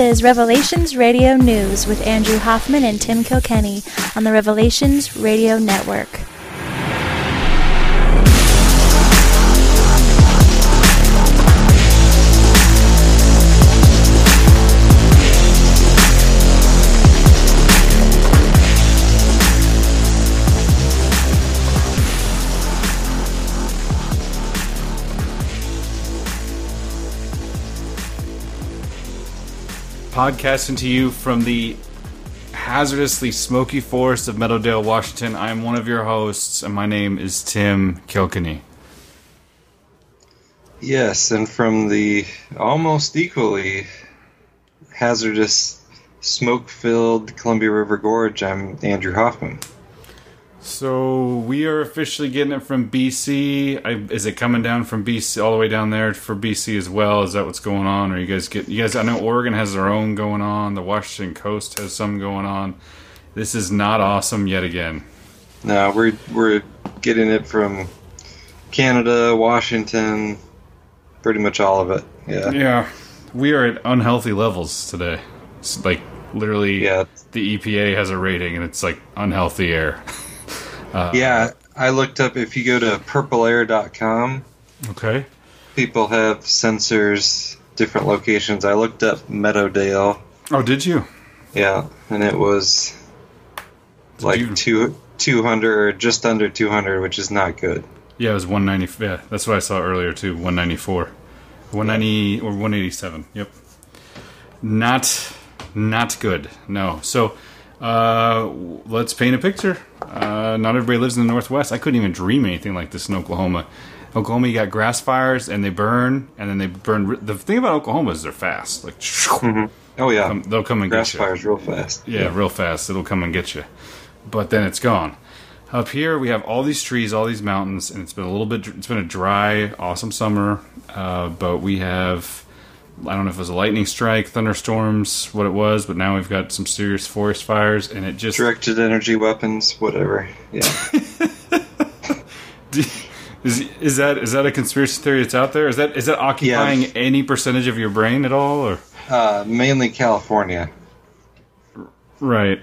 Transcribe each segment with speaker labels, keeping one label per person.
Speaker 1: is Revelations Radio News with Andrew Hoffman and Tim Kilkenny on the Revelations Radio Network.
Speaker 2: Podcasting to you from the hazardously smoky forest of Meadowdale, Washington. I am one of your hosts, and my name is Tim Kilkenny.
Speaker 3: Yes, and from the almost equally hazardous, smoke filled Columbia River Gorge, I'm Andrew Hoffman.
Speaker 2: So we are officially getting it from BC. I, is it coming down from BC all the way down there for BC as well? Is that what's going on? Or you guys get you guys? I know Oregon has their own going on. The Washington Coast has some going on. This is not awesome yet again.
Speaker 3: No, we're we're getting it from Canada, Washington, pretty much all of it. Yeah.
Speaker 2: Yeah, we are at unhealthy levels today. It's like literally,
Speaker 3: Yeah.
Speaker 2: the EPA has a rating, and it's like unhealthy air. Uh,
Speaker 3: Yeah, I looked up if you go to purpleair.com,
Speaker 2: Okay.
Speaker 3: people have sensors, different locations. I looked up Meadowdale,
Speaker 2: Oh, did you?
Speaker 3: yeah, and it was
Speaker 2: Did
Speaker 3: like
Speaker 2: you-
Speaker 3: two, 200 or just under 200, which is not good.
Speaker 2: Yeah, it was 190. Yeah, that's what I saw earlier too. 194, 190 or 187. Yep. Not, not good. No. So, uh, let's paint a picture. Uh, not everybody lives in the Northwest. I couldn't even dream anything like this in Oklahoma. Oklahoma, you got grass fires and they burn, and then they burn. The thing about Oklahoma is they're fast. Like,
Speaker 3: Oh yeah,
Speaker 2: um, they'll come and
Speaker 3: grass
Speaker 2: get you.
Speaker 3: Grass fires real fast.
Speaker 2: Yeah, real fast. It'll come and get you. But then it's gone. Up here, we have all these trees, all these mountains, and it's been a little bit. It's been a dry, awesome summer. Uh, but we have, I don't know if it was a lightning strike, thunderstorms, what it was. But now we've got some serious forest fires, and it just
Speaker 3: Directed energy weapons, whatever. Yeah,
Speaker 2: is is that is that a conspiracy theory that's out there? Is that is that occupying
Speaker 3: Yeah.
Speaker 2: any percentage of your brain at all? Or
Speaker 3: uh, mainly California.
Speaker 2: right?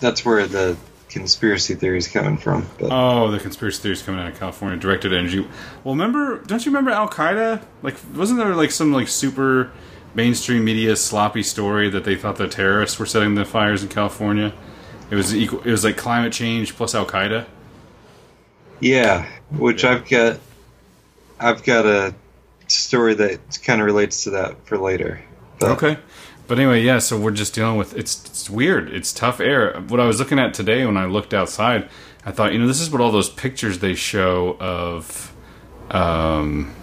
Speaker 3: That's where the conspiracy theories coming from. But
Speaker 2: Oh, the conspiracy theories coming out of California, directed energy. Well, remember? Don't you remember Al Qaeda? Like, wasn't there like some like super mainstream media sloppy story that they thought the terrorists were setting the fires in California? It was equal. It was like climate change plus Al Qaeda.
Speaker 3: yeah, which I've got, I've got a story that kind of relates to that for later. But,
Speaker 2: Okay. But anyway, yeah. So we're just dealing with it's it's weird. It's tough air. What I was looking at today when I looked outside, I thought, you know, this is what all those pictures they show of um,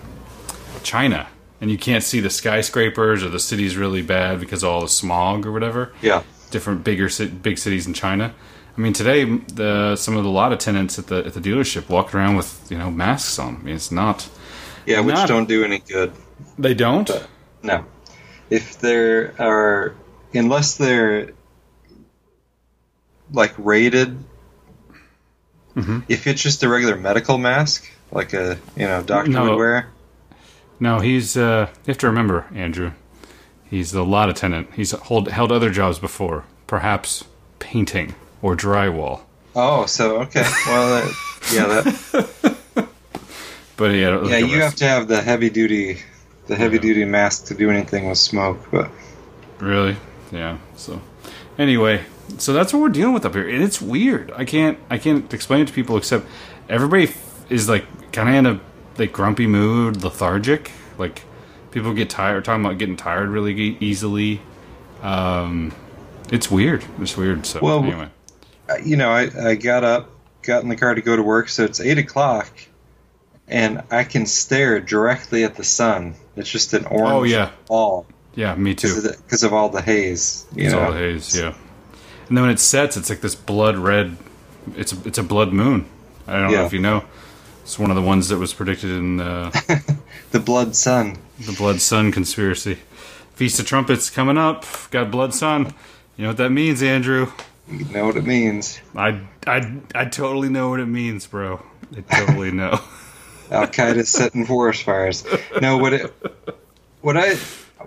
Speaker 2: China, and you can't see the skyscrapers or the cities really bad because of all the smog or whatever.
Speaker 3: Yeah,
Speaker 2: Different bigger big cities in China. I mean, today the some of the lot attendants at the at the dealership walked around with you know masks on. I mean, it's not.
Speaker 3: yeah, which
Speaker 2: Not-
Speaker 3: don't do any good.
Speaker 2: They don't.
Speaker 3: But no, if there are, unless they're like rated,
Speaker 2: Mm-hmm.
Speaker 3: if it's just a regular medical mask, like a you know doctor
Speaker 2: No.
Speaker 3: would wear.
Speaker 2: No, he's. Uh, you have to remember, Andrew. He's the lot attendant. He's hold, held other jobs before, perhaps painting or drywall.
Speaker 3: Oh, so okay, well, yeah, that,
Speaker 2: But yeah,
Speaker 3: yeah, you have to have the heavy duty, the heavy duty mask to do anything with smoke. But
Speaker 2: really, yeah. So anyway, so that's what we're dealing with up here, and it's weird. I can't, I can't explain it to people except everybody is like kind of in a like grumpy mood, lethargic. Like people get tired, talking about getting tired really easily. Um, it's weird. It's weird. So
Speaker 3: Well,
Speaker 2: anyway.
Speaker 3: you know, I, I got up, got in the car to go to work, so it's eight o'clock, and I can stare directly at the sun. It's just an orange
Speaker 2: Oh, yeah.
Speaker 3: ball
Speaker 2: Yeah, me too.
Speaker 3: because of, of all the haze. You
Speaker 2: It's
Speaker 3: know,
Speaker 2: all the haze, yeah. And then when it sets, it's like this blood red. It's a, it's a blood moon. I don't know if you know. It's one of the ones that was predicted in uh,
Speaker 3: the blood sun.
Speaker 2: the Blood Sun conspiracy. Feast of Trumpets coming up. Got Blood Sun. You know what that means, Andrew?
Speaker 3: You know what it means.
Speaker 2: I I I totally know what it means, bro. I totally know.
Speaker 3: Al Qaeda setting forest fires. No, what it, what I,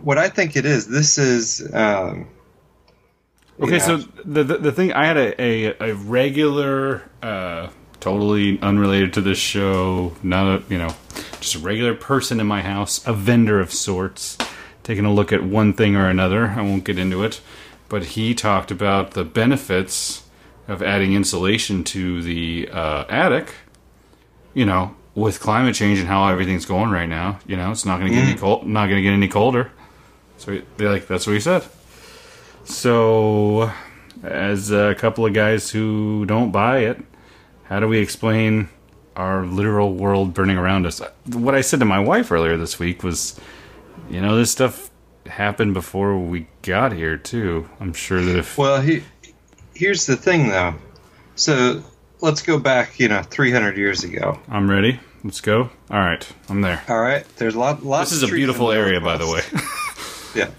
Speaker 3: what I think it is, this is. Um,
Speaker 2: Okay, so the, the the thing I had a a, a regular, uh, totally unrelated to this show, not a you know, just a regular person in my house, a vendor of sorts, taking a look at one thing or another. I won't get into it, but he talked about the benefits of adding insulation to the uh, attic. You know, with climate change and how everything's going right now, you know, it's not going to get any mm. cold, not going to get any colder. So they like that's what he said. So, as a couple of guys who don't buy it, how do we explain our literal world burning around us? What I said to my wife earlier this week was, you know, this stuff happened before we got here too. I'm sure that if
Speaker 3: Well, he, here's the thing, though. So let's go back, you know, 300 years ago.
Speaker 2: I'm ready, let's go. All right, I'm there.
Speaker 3: All right, there's lot, lots.
Speaker 2: This is a beautiful area, by the way.
Speaker 3: Yeah,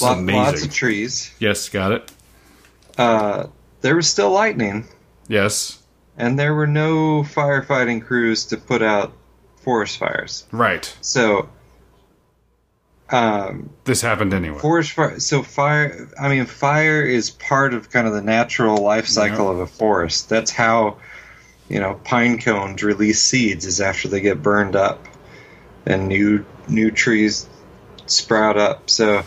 Speaker 3: Lot- lots of trees.
Speaker 2: Yes, got it.
Speaker 3: Uh, there was still lightning,
Speaker 2: Yes,
Speaker 3: and there were no firefighting crews to put out forest fires.
Speaker 2: right.
Speaker 3: So, um,
Speaker 2: This happened anyway.
Speaker 3: forest fire. So fire. I mean, fire is part of kind of the natural life cycle of a forest. That's how, you know, pine cones release seeds is after they get burned up, and new new trees sprout up. So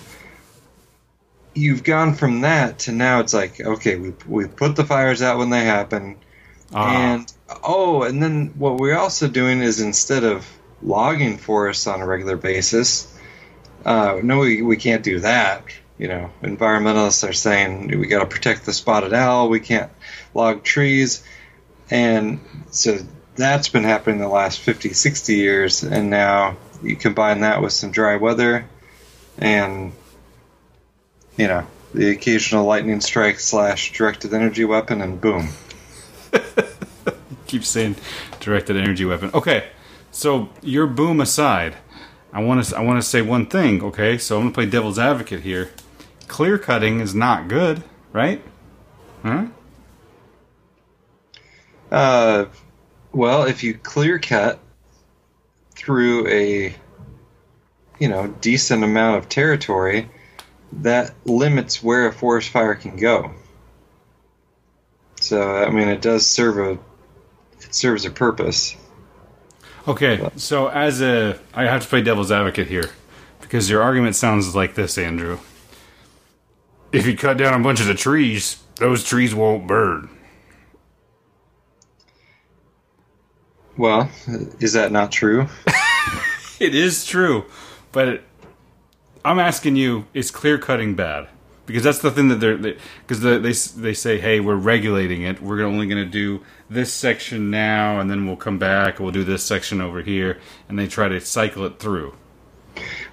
Speaker 3: you've gone from that to now it's like okay, we we put the fires out when they happen,
Speaker 2: Ah,
Speaker 3: and oh, and then what we're also doing is instead of logging forests on a regular basis, uh, no, we, we can't do that. You know, environmentalists are saying we got to protect the spotted owl. We can't log trees, and so that's been happening the last 50, 60 years. And now you combine that with some dry weather, and you know the occasional lightning strike slash directed energy weapon, and boom.
Speaker 2: keep saying directed energy weapon. Okay, so your boom aside, I want to I want to say one thing. Okay, so I'm gonna play devil's advocate here. Clear cutting is not good, right? Huh?
Speaker 3: Uh, well, if you clear cut through a you know decent amount of territory, that limits where a forest fire can go. So I mean, it does serve a it serves a purpose.
Speaker 2: Okay, so as a I have to play devil's advocate here because your argument sounds like this, Andrew. If you cut down a bunch of the trees, those trees won't burn.
Speaker 3: Well, is that not true?
Speaker 2: It is true, but I'm asking you: Is clear cutting bad? Because that's the thing that they're because they, they they say, hey, we're regulating it. We're only going to do this section now, and then we'll come back. We'll do this section over here, and they try to cycle it through.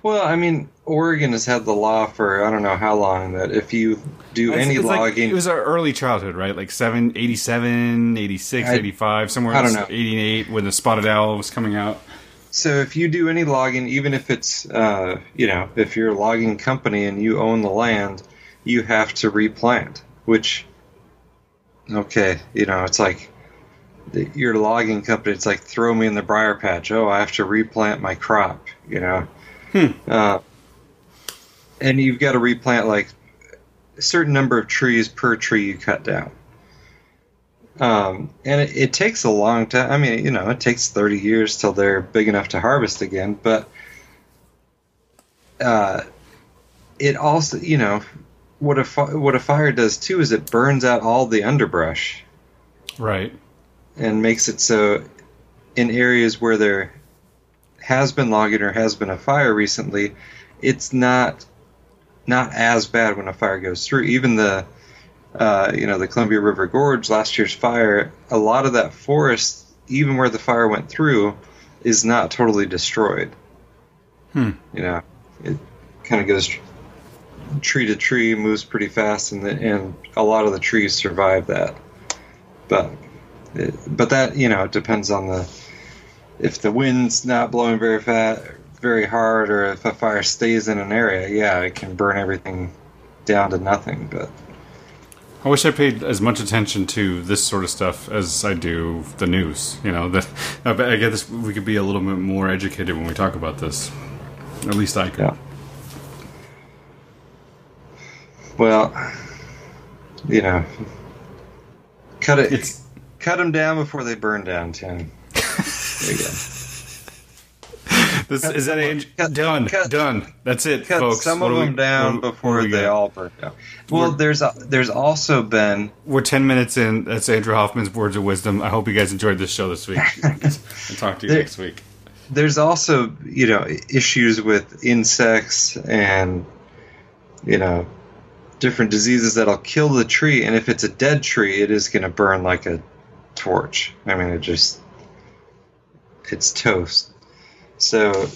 Speaker 3: Well, I mean, Oregon has had the law for I don't know how long that if you do any
Speaker 2: It's like-
Speaker 3: logging,
Speaker 2: it was our early childhood, right? Like 7, 87, 86,
Speaker 3: I-
Speaker 2: 85, somewhere
Speaker 3: I don't know.
Speaker 2: 88 when the spotted owl was coming out.
Speaker 3: So if you do any logging, even if it's uh, you know if you're a logging company and you own the land, you have to replant. Which, okay, you know it's like the- you're logging company. It's like throw me in the briar patch. Oh, I have to replant my crop. You know, uh, and you've got to replant like a certain number of trees per tree you cut down. Um, and it, it takes a long time. I mean, you know, it takes 30 years till they're big enough to harvest again. But uh, it also, you know, what a fi- what a fire does too is it burns out all the underbrush
Speaker 2: Right.
Speaker 3: And makes it so in areas where there has been logging or has been a fire recently, it's not not as bad when a fire goes through. Even the uh, you know the Columbia River Gorge last year's fire, a lot of that forest, even where the fire went through, is not totally destroyed.
Speaker 2: Hmm.
Speaker 3: You know, it kind of goes tree to tree, moves pretty fast, and the, and a lot of the trees survive that. But it, but that you know it depends on the if the wind's not blowing very fast, very hard, or if a fire stays in an area. Yeah, it can burn everything down to nothing. But
Speaker 2: I wish I paid as much attention to this sort of stuff as I do the news. You know, that I I guess we could be a little bit more educated when we talk about this. At least I could.
Speaker 3: yeah, Well, you know, cut it.
Speaker 2: It's
Speaker 3: cut them down before they burn down, Tim. There you go.
Speaker 2: this is that age
Speaker 3: cut-
Speaker 2: done
Speaker 3: cut-
Speaker 2: done. That's it,
Speaker 3: Cut
Speaker 2: folks.
Speaker 3: some
Speaker 2: What
Speaker 3: of
Speaker 2: do we-
Speaker 3: them down
Speaker 2: what- what
Speaker 3: before
Speaker 2: we
Speaker 3: they all burn down. Well, there's a, there's also been
Speaker 2: We're ten minutes in. That's Andrew Hoffman's words of wisdom. I hope you guys enjoyed this show this week. I'll talk to you
Speaker 3: There-
Speaker 2: next week.
Speaker 3: there's also you know issues with insects and you know different diseases that'll kill the tree and if it's a dead tree it is going to burn like a torch i mean it just it's toast so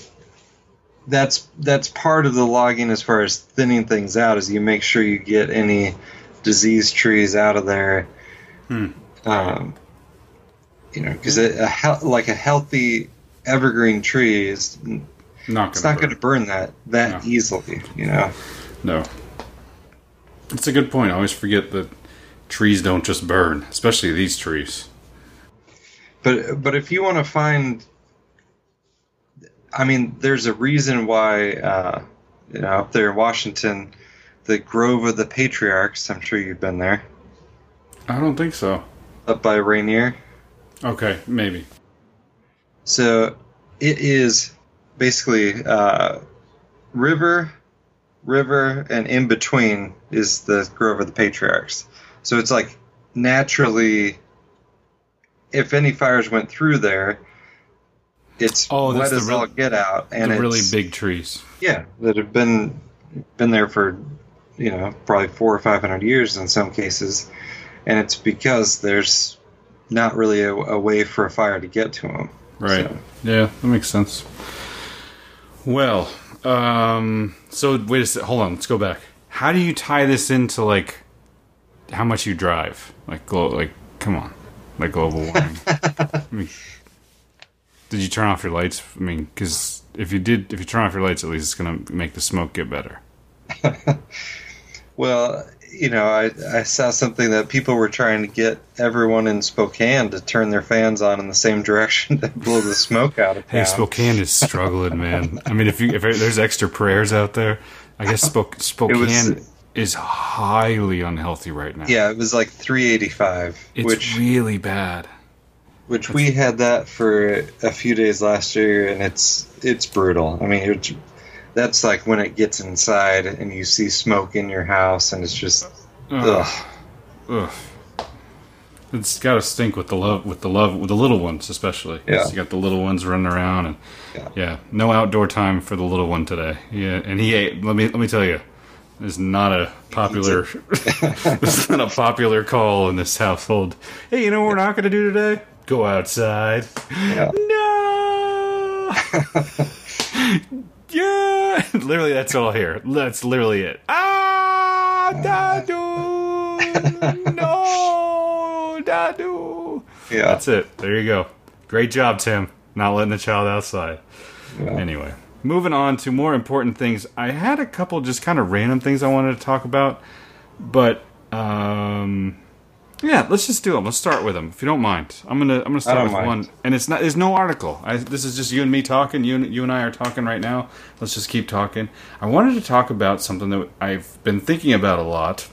Speaker 3: that's that's part of the logging as far as thinning things out is you make sure you get any diseased trees out of there
Speaker 2: Hmm.
Speaker 3: um, you know because a, a hel- like a healthy evergreen tree is
Speaker 2: Not
Speaker 3: it's not going to burn that that
Speaker 2: No.
Speaker 3: easily you know
Speaker 2: No. It's a good point. I always forget that trees don't just burn, especially these trees.
Speaker 3: but but if you want to find i mean there's a reason why uh, you know up there in washington the grove of the patriarchs i'm sure you've been there
Speaker 2: I don't think so.
Speaker 3: up by rainier
Speaker 2: Okay, maybe.
Speaker 3: so it is basically uh, river river and in between is the grove of the patriarchs so it's like naturally if any fires went through there it's
Speaker 2: Oh,
Speaker 3: wet as
Speaker 2: real-
Speaker 3: all get out and
Speaker 2: the really big trees.
Speaker 3: yeah that have been been there for you know probably four or five hundred years in some cases and it's because there's not really a, a way for a fire to get to them
Speaker 2: Right.
Speaker 3: So-
Speaker 2: Yeah, that makes sense. Well, um, so wait a sec. Hold on. Let's go back. How do you tie this into like how much you drive? Like, glo- like, come on, like global warming. I mean, did you turn off your lights? I mean, because if you did, if you turn off your lights, at least it's gonna make the smoke get better.
Speaker 3: Well, you know, I, I saw something that people were trying to get everyone in Spokane to turn their fans on in the same direction to blow the smoke out of town.
Speaker 2: Hey, Spokane is struggling, man. I mean, if you if there's extra prayers out there, I guess Spok- Spokane is highly unhealthy right now.
Speaker 3: Yeah, it was like 385,
Speaker 2: It's
Speaker 3: which
Speaker 2: really bad.
Speaker 3: which we had that for a few days last year, and it's it's brutal. I mean, it's, that's like when it gets inside and you see smoke in your house, and it's just
Speaker 2: Ugh.
Speaker 3: ugh.
Speaker 2: Ugh. It's got to stink with the love, with the love, with the little ones especially.
Speaker 3: Yeah.
Speaker 2: You got the little ones running around, and
Speaker 3: Yeah.
Speaker 2: yeah. no outdoor time for the little one today. Yeah, and he ate. Let me let me tell you, it's not a popular. it's not a popular call in this household. Hey, you know what we're not going to do today? Go outside.
Speaker 3: Yeah.
Speaker 2: No. yeah. Literally, that's all here. That's literally it. Ah, Dadu. No, Dadu.
Speaker 3: Yeah,
Speaker 2: That's it. There you go. Great job, Tim. Not letting the child outside.
Speaker 3: Yeah.
Speaker 2: Anyway, moving on to more important things. I had a couple just kind of random things I wanted to talk about, but um, yeah, let's just do them. Let's start with them, if you don't mind. I'm gonna I'm gonna start with
Speaker 3: mind.
Speaker 2: one, and it's not. There's no article. I, this is just you and me talking. You and, you and I are talking right now. Let's just keep talking. I wanted to talk about something that I've been thinking about a lot,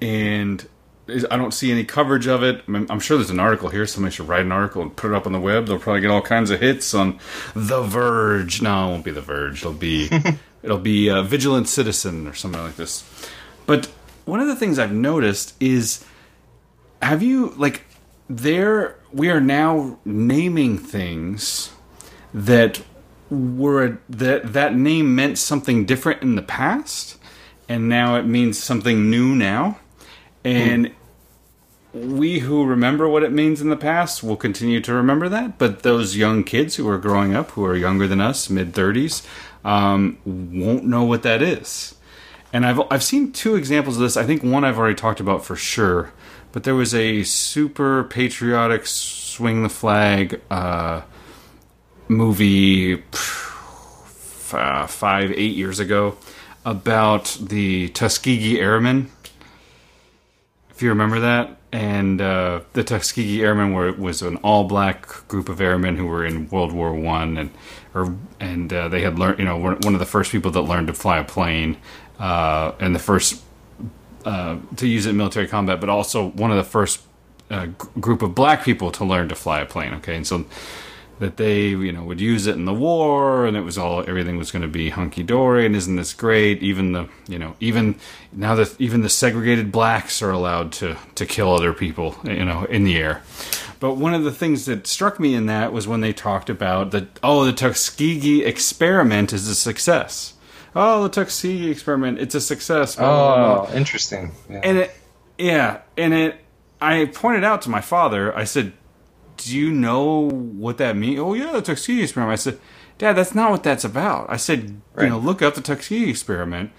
Speaker 2: and I don't see any coverage of it. I'm, I'm sure there's an article here. Somebody should write an article and put it up on the web. They'll probably get all kinds of hits on The Verge. No, it won't be The Verge. It'll be it'll be uh, Vigilant Citizen or something like this. But one of the things I've noticed is, have you like there? We are now naming things that were that that name meant something different in the past, and now it means something new now, and we who remember what it means in the past will continue to remember that, but those young kids who are growing up, who are younger than us, mid 30s, um, won't know what that is. And I've, I've seen two examples of this. I think one I've already talked about for sure, but there was a super patriotic swing the flag uh, movie uh, five, eight years ago about the Tuskegee Airmen you remember that. And uh, the Tuskegee Airmen were was an all black group of airmen who were in World War One, and or and uh, they had learned, you know, one of the first people that learned to fly a plane. uh, and the first uh, to use it in military combat, but also one of the first uh, group of black people to learn to fly a plane. Okay, and so that they you know would use it in the war, and it was all everything was going to be hunky dory, and isn't this great? Even the you know even now that even the segregated blacks are allowed to to kill other people, you know, in the air. But one of the things that struck me in that was when they talked about that oh the Tuskegee experiment is a success. Oh, the Tuskegee experiment, it's a success.
Speaker 3: Oh, interesting. Yeah.
Speaker 2: And it, yeah, and it, I pointed out to my father, I said, Do you know what that means? Oh, yeah, the Tuskegee experiment. I said, Dad, that's not what that's about. I said,
Speaker 3: Right.
Speaker 2: You know, look up the Tuskegee experiment.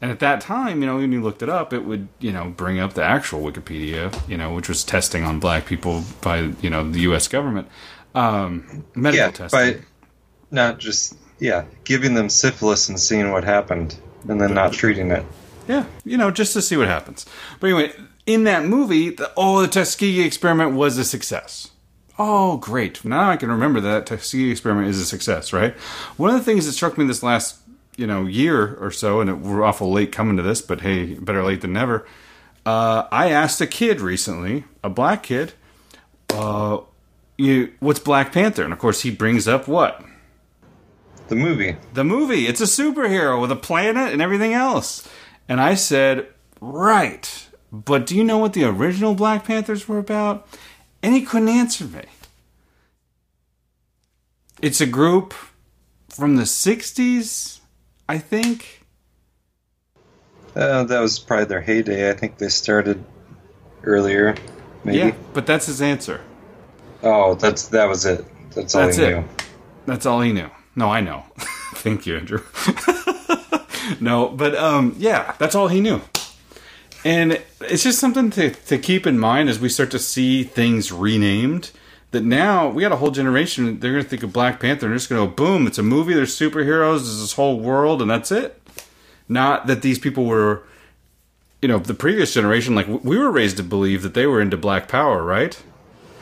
Speaker 2: And at that time, you know, when you looked it up, it would, you know, bring up the actual Wikipedia, you know, which was testing on black people by, you know, the U.S. government, um, medical
Speaker 3: yeah,
Speaker 2: testing.
Speaker 3: by not just yeah, giving them syphilis and seeing what happened, and then not treating it.
Speaker 2: Yeah, you know, just to see what happens. But anyway, in that movie, the, oh, the Tuskegee experiment was a success. Oh, great. Now I can remember that Tuskegee experiment is a success, right? One of the things that struck me this last, you know, year or so, and it, we're awful late coming to this, but hey, better late than never. Uh, I asked a kid recently, a black kid, uh, you, what's Black Panther? And of course, he brings up what?
Speaker 3: The movie.
Speaker 2: the movie. It's a superhero with a planet and everything else. And I said, right. But do you know what the original Black Panthers were about? And he couldn't answer me. It's a group from the 60s, I think.
Speaker 3: Uh, that was probably their heyday. I think they started earlier. Maybe.
Speaker 2: Yeah, but that's his answer.
Speaker 3: Oh, that's that was it. That's all
Speaker 2: That's
Speaker 3: he
Speaker 2: it.
Speaker 3: knew.
Speaker 2: That's all he knew. No, I know. Thank you, Andrew. no, but um, yeah, that's all he knew. And it's just something to, to keep in mind as we start to see things renamed. That now we got a whole generation. They're going to think of Black Panther and they're just going to go, boom, it's a movie. There's superheroes. There's this whole world, and that's it. Not that these people were, you know, the previous generation. Like we were raised to believe that they were into Black Power, right?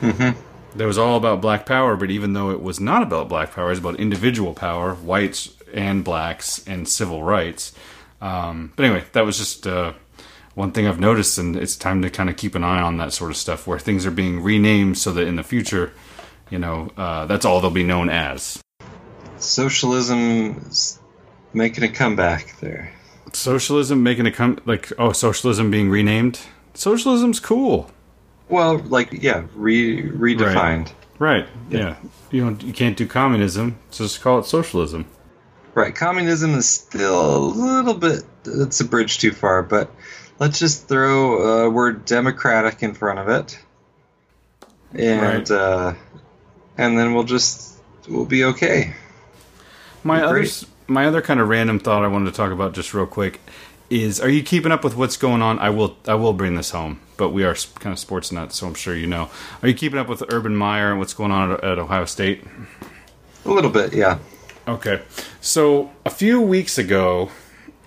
Speaker 2: that was all about black power, but even though it was not about black power, it was about individual power, whites and blacks, and civil rights. Um, but anyway, that was just uh, one thing I've noticed, and it's time to kind of keep an eye on that sort of stuff where things are being renamed so that in the future, you know, uh, that's all they'll be known as.
Speaker 3: Socialism is making a comeback there.
Speaker 2: Socialism making a come like oh, socialism being renamed. Socialism's cool,
Speaker 3: Well, like yeah, re redefined.
Speaker 2: right? Yeah, you know, you can't do communism, so just call it socialism.
Speaker 3: Right. Communism is still a little bit. It's a bridge too far, but let's just throw a word democratic in front of it, and
Speaker 2: Right.
Speaker 3: uh, and then we'll just we'll be okay.
Speaker 2: My other
Speaker 3: Great.
Speaker 2: my other kind of random thought I wanted to talk about just real quick is: Are you keeping up with what's going on? I will I will bring this home, but we are kind of sports nuts, so I'm sure you know. Are you keeping up with Urban Meyer and what's going on at, at Ohio State?
Speaker 3: A little bit, yeah.
Speaker 2: Okay, so a few weeks ago,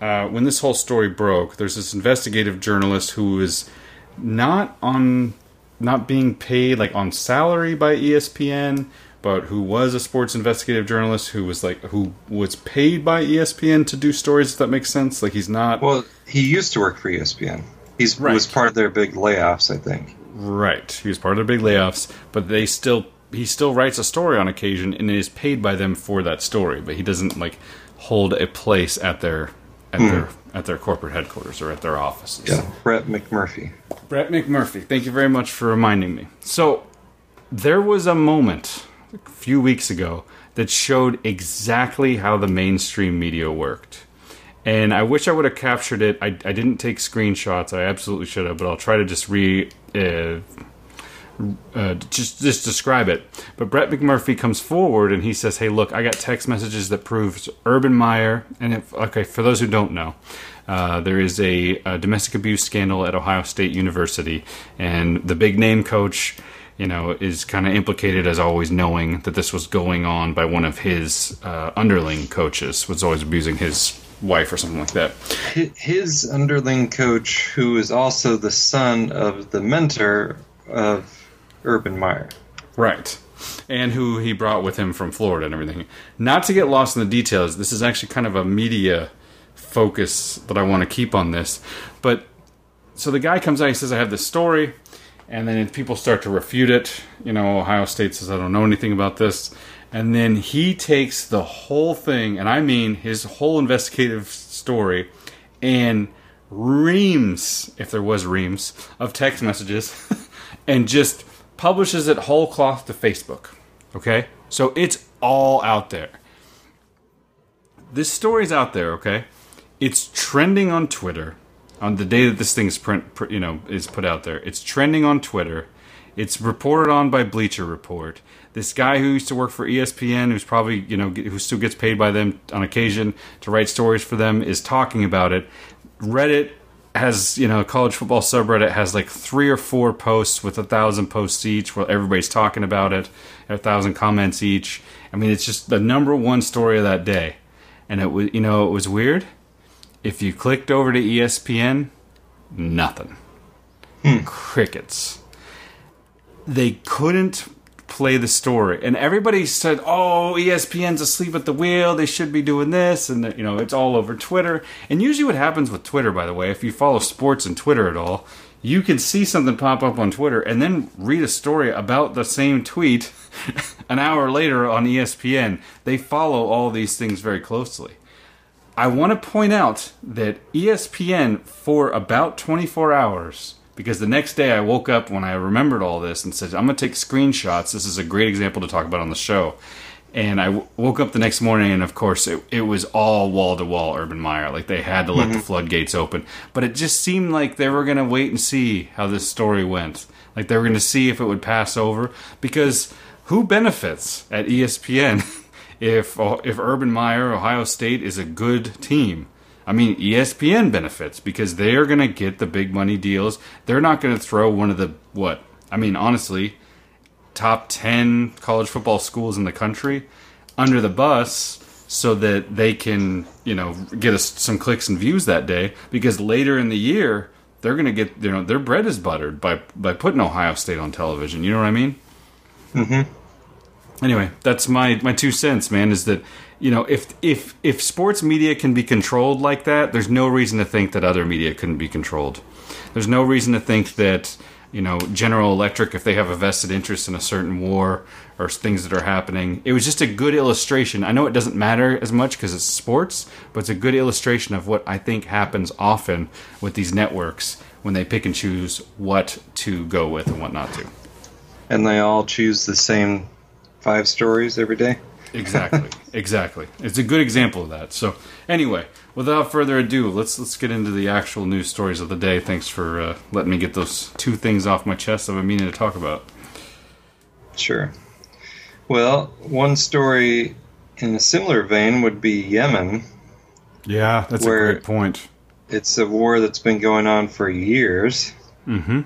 Speaker 2: uh, when this whole story broke, there's this investigative journalist who is not on, not being paid like on salary by ESPN, but who was a sports investigative journalist who was like who was paid by ESPN to do stories. If that makes sense, like he's not
Speaker 3: Well, he used to work for ESPN. He's
Speaker 2: Right.
Speaker 3: was part of their big layoffs, I think.
Speaker 2: Right. He was part of the big layoffs, but they still he still writes a story on occasion and is paid by them for that story, but he doesn't like hold a place at their at their at their corporate headquarters or at their offices.
Speaker 3: Yeah, Brett McMurphy.
Speaker 2: Brett McMurphy, thank you very much for reminding me. So there was a moment a few weeks ago that showed exactly how the mainstream media worked. And I wish I would have captured it. I, I didn't take screenshots. I absolutely should have, but I'll try to just re uh, uh, just just describe it. But Brett McMurphy comes forward and he says, "Hey, look, I got text messages that proves Urban Meyer." And if, okay, for those who don't know, uh, there is a, a domestic abuse scandal at Ohio State University, and the big name coach, you know, is kind of implicated as always, knowing that this was going on by one of his uh, underling coaches, was always abusing his wife or something like that.
Speaker 3: His underling coach, who is also the son of the mentor of Urban Meyer.
Speaker 2: Right. And who he brought with him from Florida and everything. Not to get lost in the details, this is actually kind of a media focus that I want to keep on this. But so the guy comes out, he says, I have this story, and then people start to refute it. You know, Ohio State says, I don't know anything about this. And then he takes the whole thing, and I mean his whole investigative story, and reams, if there was reams, of text messages, and just publishes it whole cloth to Facebook. Okay? So it's all out there. This story's out there, okay? It's trending on Twitter on the day that this thing's print, you know, is put out there. It's trending on Twitter. It's reported on by Bleacher Report. This guy who used to work for ESPN, who's probably you know who still gets paid by them on occasion to write stories for them, is talking about it. Reddit has you know college football subreddit has like three or four posts with a thousand posts each where everybody's talking about it a thousand comments each. I mean it's just the number one story of that day. And it was you know it was weird? If you clicked over to espn nothing.
Speaker 3: Hmm.
Speaker 2: crickets. They couldn't play the story. And everybody said oh espn's asleep at the wheel. They should be doing this. And you know it's all over twitter. And usually what happens with twitter by the way if you follow sports and twitter at all you can see something pop up on twitter and then read a story about the same tweet an hour later on espn they follow all these things very closely. I want to point out that ESPN for about 24 hours because the next day I woke up when I remembered all this and said I'm going to take screenshots. This is a great example to talk about on the show. And I w- woke up the next morning, and of course, it, it was all wall to wall Urban Meyer. Like they had to let the mm-hmm. floodgates open. But it just seemed like they were going to wait and see how this story went. Like they were going to see if it would pass over. Because who benefits at ESPN if if Urban Meyer, Ohio State, is a good team? I mean, ESPN benefits because they are going to get the big money deals. They're not going to throw one of the what? I mean, honestly, top 10 college football schools in the country under the bus so that they can, you know, get us some clicks and views that day because later in the year they're going to get, you know, their bread is buttered by by putting Ohio State on television. You know what I mean? Mm hmm anyway, that's my my two cents, man. Is that you know if if if sports media can be controlled like that, there's no reason to think that other media couldn't be controlled. There's no reason to think that you know General Electric, if they have a vested interest in a certain war or things that are happening, it was just a good illustration. I know it doesn't matter as much because it's sports, but it's a good illustration of what I think happens often with these networks when they pick and choose what to go with and what not to.
Speaker 3: And they all choose the same five stories every day.
Speaker 2: Exactly. exactly. It's a good example of that. So, anyway, without further ado, let's let's get into the actual news stories of the day. Thanks for uh, letting me get those two things off my chest I've been meaning to talk about.
Speaker 3: Sure. Well, one story in a similar vein would be Yemen.
Speaker 2: Yeah, that's
Speaker 3: Where-
Speaker 2: a great point.
Speaker 3: It's a war that's been going on for years,
Speaker 2: Mm-hmm.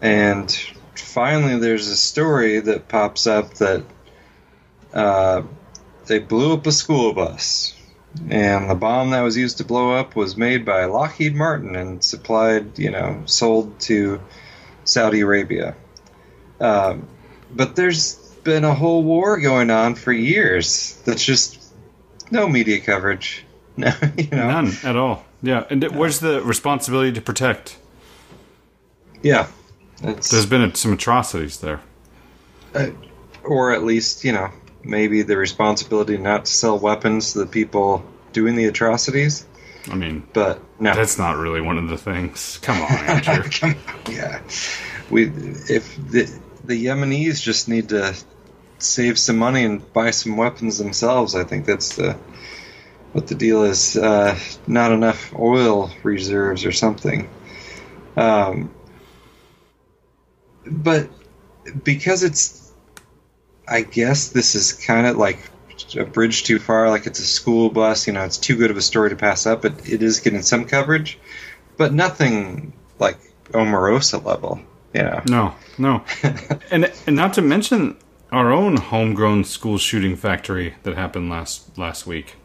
Speaker 3: and finally there's a story that pops up that uh, they blew up a school bus. And the bomb that was used to blow up was made by Lockheed Martin and supplied, you know, sold to Saudi Arabia. Um, but there's been a whole war going on for years that's just no media coverage. No, you know.
Speaker 2: None at all. Yeah, and where's the responsibility to protect?
Speaker 3: Yeah. It's,
Speaker 2: There's been some atrocities there.
Speaker 3: uh, or at least, you know, maybe the responsibility not to sell weapons to the people doing the atrocities.
Speaker 2: I mean,
Speaker 3: But no.
Speaker 2: that's not really one of the things. Come on, Andrew.
Speaker 3: Come on, yeah. We if the the Yemenis just need to save some money and buy some weapons themselves, I think that's the what the deal is. Uh, not enough oil reserves or something. Um, but because it's, I guess this is kind of like a bridge too far. Like it's a school bus. You know, it's too good of a story to pass up. But it is getting some coverage, but nothing like Omarosa level. You know.
Speaker 2: No, no, and and not to mention our own homegrown school shooting factory that happened last last week,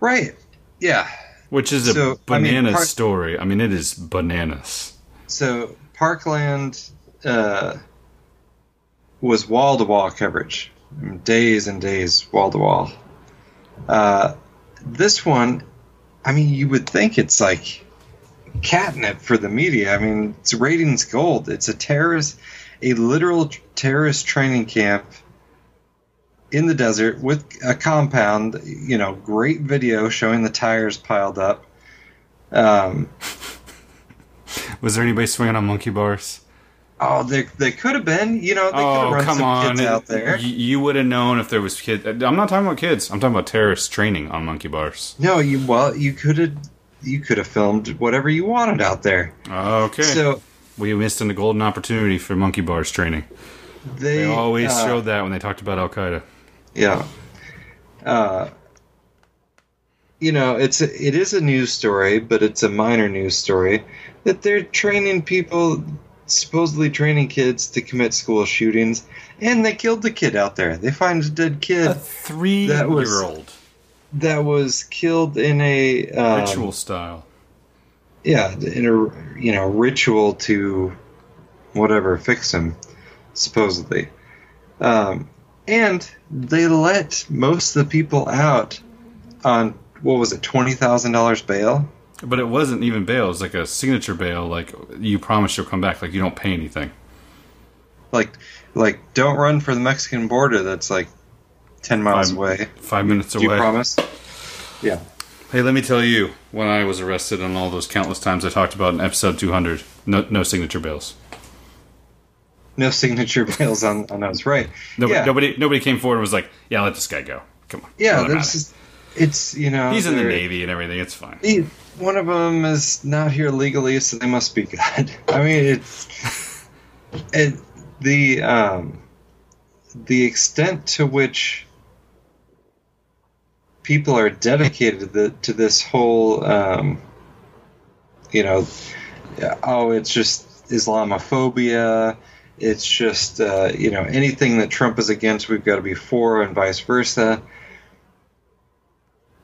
Speaker 3: Right. Yeah.
Speaker 2: which is a
Speaker 3: So, I mean,
Speaker 2: story. I mean, it is bananas.
Speaker 3: So Parkland uh, was wall to wall coverage, days and days wall to wall. This one I mean, you would think it's like catnip for the media. I mean, it's ratings gold. It's a terrorist, a literal terrorist training camp in the desert with a compound. You know, great video showing the tires piled up. Um,
Speaker 2: Was there anybody swinging on monkey bars?
Speaker 3: Oh, they they could have been. You know, they could have
Speaker 2: Oh,
Speaker 3: run
Speaker 2: come
Speaker 3: some
Speaker 2: on!
Speaker 3: kids out there.
Speaker 2: Y- You would have known if there was kids. I'm not talking about kids. I'm talking about terrorist training on monkey bars.
Speaker 3: No, you well, you could have you could have filmed whatever you wanted out there.
Speaker 2: Okay.
Speaker 3: So
Speaker 2: we missed a golden opportunity for monkey bars training.
Speaker 3: they,
Speaker 2: They always
Speaker 3: uh,
Speaker 2: showed that when they talked about Al Qaeda.
Speaker 3: Yeah. Uh, you know, it's a, it is a news story, but it's a minor news story that they're training people, supposedly training kids to commit school shootings, and they killed the kid out there. They find a dead kid a
Speaker 2: Three-year-old
Speaker 3: that was killed in a um,
Speaker 2: ritual style.
Speaker 3: yeah, in a you know ritual to whatever fix him, supposedly. Um, and they let most of the people out on what was it, twenty thousand dollars bail?
Speaker 2: But it wasn't even bail. It was like a signature bail. Like you promise you'll come back. Like you don't pay anything.
Speaker 3: Like, like don't run for the Mexican border. That's like ten miles
Speaker 2: Five-
Speaker 3: away.
Speaker 2: Five minutes
Speaker 3: Do you promise? Yeah.
Speaker 2: Hey, let me tell you, when I was arrested and all those countless times I talked about in episode 200, no, no signature bails.
Speaker 3: No signature bails on on us, right?
Speaker 2: Nobody,
Speaker 3: yeah,
Speaker 2: nobody, nobody came forward and was like, "Yeah, let this guy go. Come on."
Speaker 3: yeah.
Speaker 2: Let him
Speaker 3: There's
Speaker 2: out.
Speaker 3: just, it's you know
Speaker 2: He's in the Navy and everything. It's fine.
Speaker 3: He- one of them is not here legally, so they must be good. I mean, it's it, the um, the extent to which people are dedicated to, the, to this whole, um, you know, oh, it's just Islamophobia. It's just uh, you know anything that Trump is against, we've got to be for, and vice versa.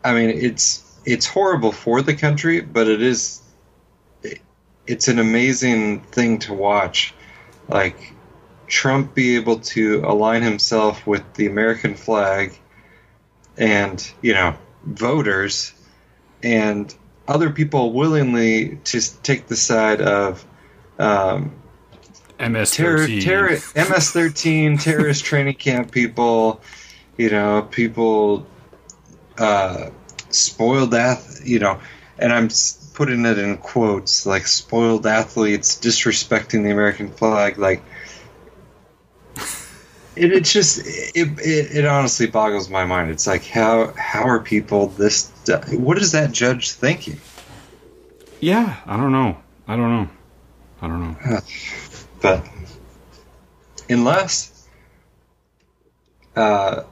Speaker 3: I mean, it's it's horrible for the country, but it is it's an amazing thing to watch. Like Trump be able to align himself with the American flag and, you know, voters and other people willingly to take the side of um,
Speaker 2: MS
Speaker 3: terror,
Speaker 2: 13.
Speaker 3: terror, MS-13 terrorist training camp people, you know, people uh, spoiled ath, you know, and I'm putting it in quotes like spoiled athletes disrespecting the American flag, like. It, it's just it, it, it honestly boggles my mind. It's like how how are people this? What is that judge thinking?
Speaker 2: Yeah, I don't know. I don't know. I don't know.
Speaker 3: But unless, uh,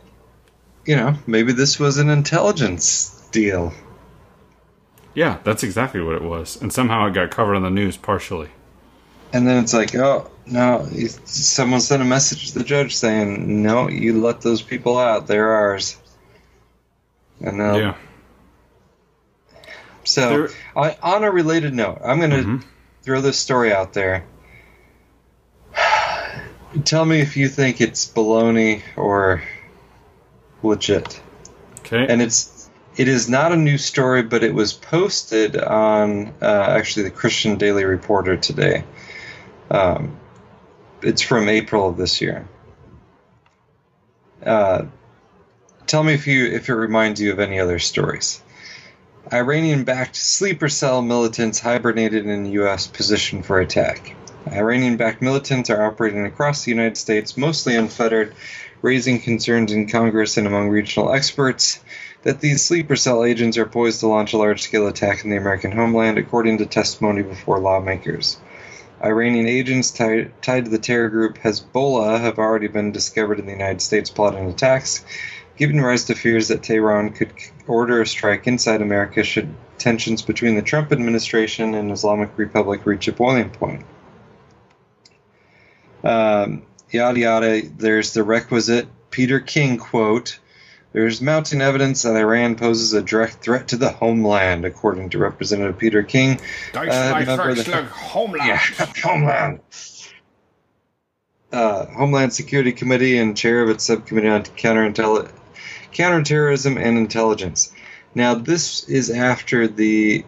Speaker 3: you know, maybe this was an intelligence deal.
Speaker 2: Yeah, that's exactly what it was. And somehow it got covered on the news partially.
Speaker 3: And then it's like, oh, no, someone sent a message to the judge saying, no, you let those people out. They're ours. And
Speaker 2: yeah.
Speaker 3: so, I, on a related note, I'm going to
Speaker 2: Mhm.
Speaker 3: throw this story out there. Tell me if you think it's baloney or legit.
Speaker 2: Okay.
Speaker 3: and it's it is not a new story, but it was posted on uh, actually the Christian Daily Reporter today. Um, it's from April of this year. Uh, tell me if you if it reminds you of any other stories. Iranian-backed sleeper cell militants hibernated in U.S. position for attack. Iranian-backed militants are operating across the United States, mostly unfettered, raising concerns in Congress and among regional experts that these sleeper cell agents are poised to launch a large-scale attack in the American homeland, according to testimony before lawmakers. Iranian agents tied, tied to the terror group Hezbollah have already been discovered in the United States plotting attacks, giving rise to fears that Tehran could order a strike inside America should tensions between the Trump administration and Islamic Republic reach a boiling point. Um, yada yada. There's the requisite Peter King quote. There's mounting evidence that Iran poses a direct threat to the homeland, according to Representative Peter King. Uh, member of the-
Speaker 2: homeland.
Speaker 3: yeah, homeland. Uh, Homeland Security Committee and chair of its subcommittee on counterintelli- counterterrorism and intelligence. Now this is after the.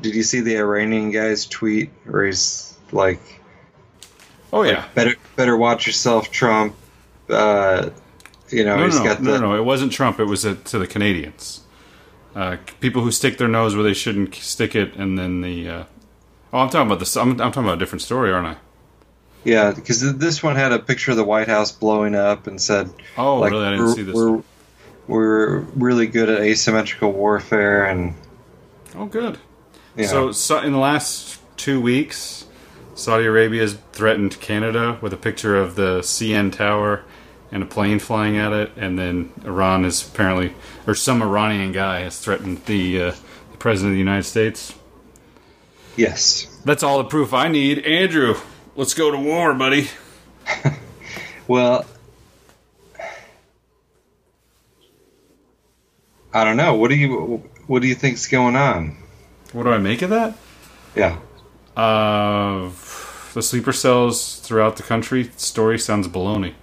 Speaker 3: Did you see the Iranian guy's tweet where he's like,
Speaker 2: Oh yeah.
Speaker 3: "Better, better watch yourself, Trump." Uh, you know,
Speaker 2: No,
Speaker 3: he's
Speaker 2: no,
Speaker 3: got
Speaker 2: no,
Speaker 3: the.
Speaker 2: no, no. It wasn't Trump. It was uh, to the Canadians. Uh, people who stick their nose where they shouldn't stick it, and then the. Uh, oh, I'm talking about this. I'm, I'm talking about a different story, aren't I?
Speaker 3: Yeah, because this one had a picture of the White House blowing up and said,
Speaker 2: Oh,
Speaker 3: like,
Speaker 2: really? I didn't see this.
Speaker 3: We're, we're really good at asymmetrical warfare, and
Speaker 2: Oh, good.
Speaker 3: know,
Speaker 2: So, so, in the last two weeks, Saudi Arabia has threatened Canada with a picture of the CN Tower and a plane flying at it, and then Iran is apparently, or some Iranian guy has threatened the, uh, the president of the United States.
Speaker 3: yes,
Speaker 2: That's all the proof I need. Andrew, let's go to war, buddy.
Speaker 3: Well, I don't know. What do you what do you think's going on?
Speaker 2: What do I make of that?
Speaker 3: Yeah,
Speaker 2: Uh, the sleeper cells throughout the country story sounds baloney.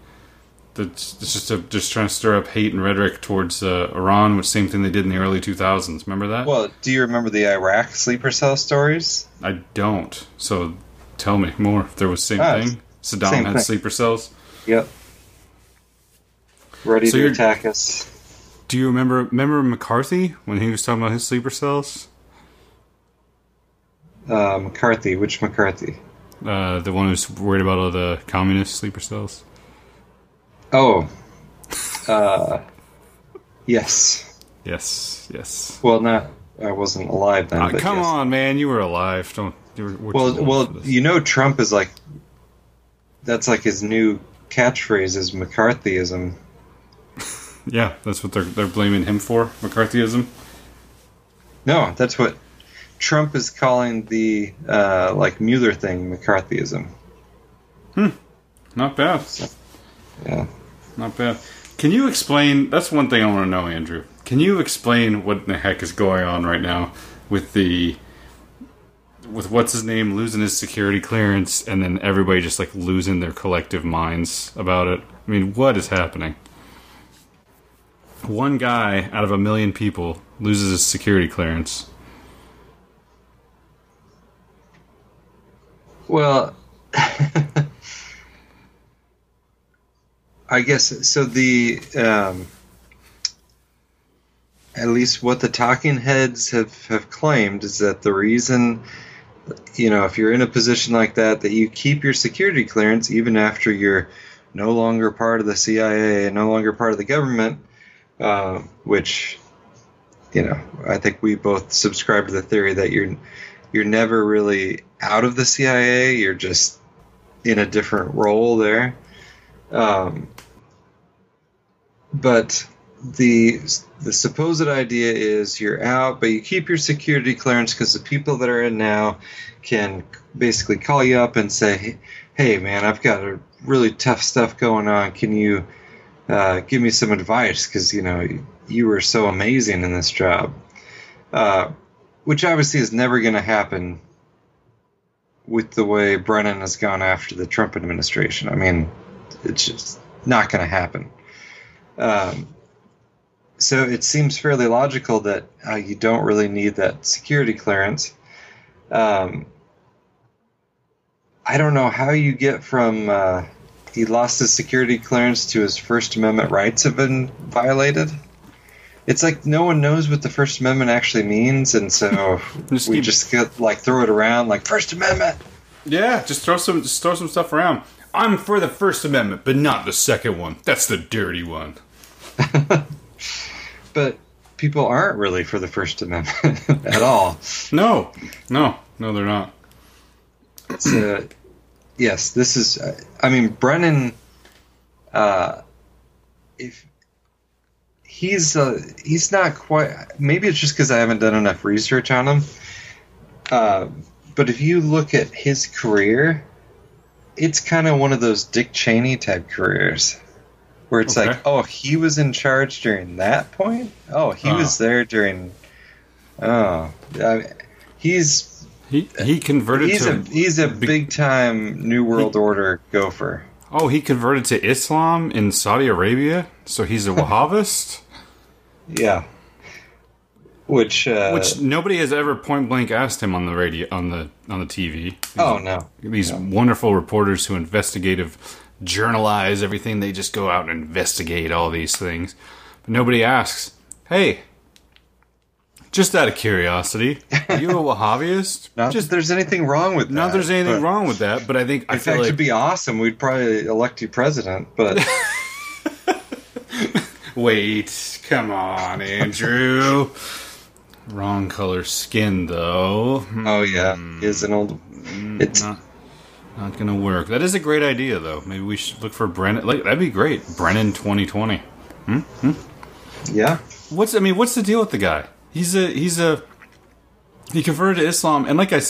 Speaker 2: That's it's just a, just trying to stir up hate and rhetoric towards uh, Iran, which same thing they did in the early 2000s. Remember that?
Speaker 3: Well, do you remember the Iraq sleeper cell stories?
Speaker 2: I don't. So tell me more. If there was same
Speaker 3: Ah,
Speaker 2: thing, Saddam
Speaker 3: same
Speaker 2: had
Speaker 3: thing.
Speaker 2: sleeper cells.
Speaker 3: Yep. Ready
Speaker 2: So
Speaker 3: to attack us.
Speaker 2: Do you remember remember McCarthy when he was talking about his sleeper cells?
Speaker 3: Uh, McCarthy, which McCarthy?
Speaker 2: Uh, the one who's worried about all the communist sleeper cells.
Speaker 3: Oh, uh, yes.
Speaker 2: Yes, yes.
Speaker 3: Well, not. I wasn't alive then. But
Speaker 2: come
Speaker 3: yes.
Speaker 2: on, man, you were alive. Don't. You were,
Speaker 3: Well, well, you know, Trump is like. That's like his new catchphrase is McCarthyism.
Speaker 2: Yeah, that's what they're they're blaming him for, McCarthyism.
Speaker 3: No, that's what Trump is calling the uh, like Mueller thing McCarthyism. Hmm.
Speaker 2: Not bad,
Speaker 3: Yeah.
Speaker 2: not bad. Can you explain? That's one thing I want to know, Andrew. Can you explain what the heck is going on right now with the with what's his name losing his security clearance, and then everybody just like losing their collective minds about it? I mean, what is happening? One guy out of a million people loses his security clearance.
Speaker 3: Well, I guess so. The um, at least what the talking heads have have claimed is that the reason, you know, if you're in a position like that, that you keep your security clearance even after you're no longer part of the CIA and no longer part of the government, uh, which, you know, I think we both subscribe to the theory that you're you're never really out of the CIA. You're just in a different role there. Um, but the the supposed idea is you're out, but you keep your security clearance because the people that are in now can basically call you up and say, "Hey, man, I've got a really tough stuff going on. Can you uh, give me some advice? Because you know you were so amazing in this job." Uh, which obviously is never going to happen with the way Brennan has gone after the Trump administration. I mean, it's just not going to happen. Um, so it seems fairly logical that uh, you don't really need that security clearance. Um, I don't know how you get from uh, he lost his security clearance to his First Amendment rights have been violated. It's like no one knows what the First Amendment actually means, and so
Speaker 2: Just
Speaker 3: we
Speaker 2: keep-
Speaker 3: just get, like throw it around like First Amendment.
Speaker 2: Yeah, just throw some just throw some stuff around. I'm for the First Amendment, but not the second one. That's the dirty one.
Speaker 3: But people aren't really for the First Amendment at all.
Speaker 2: No, no, no, they're not.
Speaker 3: It's, uh, yes, this is. I mean, Brennan. Uh, if he's uh, he's not quite. Maybe it's just because I haven't done enough research on him. Uh, but if you look at his career, it's kind of one of those Dick Cheney type careers, where it's
Speaker 2: Okay.
Speaker 3: like, oh, he was in charge during that point. Oh, he
Speaker 2: Uh.
Speaker 3: was there during. Oh, I he's
Speaker 2: He he converted
Speaker 3: he's
Speaker 2: to
Speaker 3: a he's a big time New World Order gopher.
Speaker 2: oh he converted to Islam in Saudi Arabia, so he's a Wahhabist.
Speaker 3: Yeah. which uh,
Speaker 2: Which nobody has ever point blank asked him on the radio on the on the TV.
Speaker 3: oh no,
Speaker 2: These wonderful reporters who investigative journalize everything. They just go out and investigate all these things. But nobody asks, "Hey, just out of curiosity, are you a Wahhabist?"
Speaker 3: not
Speaker 2: just
Speaker 3: there's anything wrong with that.
Speaker 2: not there's anything
Speaker 3: but
Speaker 2: wrong with that, but I think I feel
Speaker 3: fact,
Speaker 2: like
Speaker 3: it'd be awesome. We'd probably elect you president, but
Speaker 2: Wait, come on, Andrew. Wrong color skin, though. Hmm,
Speaker 3: oh yeah, is an old. It's
Speaker 2: Not, not gonna work. That is a great idea, though. Maybe we should look for Brennan. Like that'd be great. Brennan 2020. Hmm.
Speaker 3: yeah.
Speaker 2: What's I mean? What's the deal with the guy? He's a he's a he converted to Islam, and like I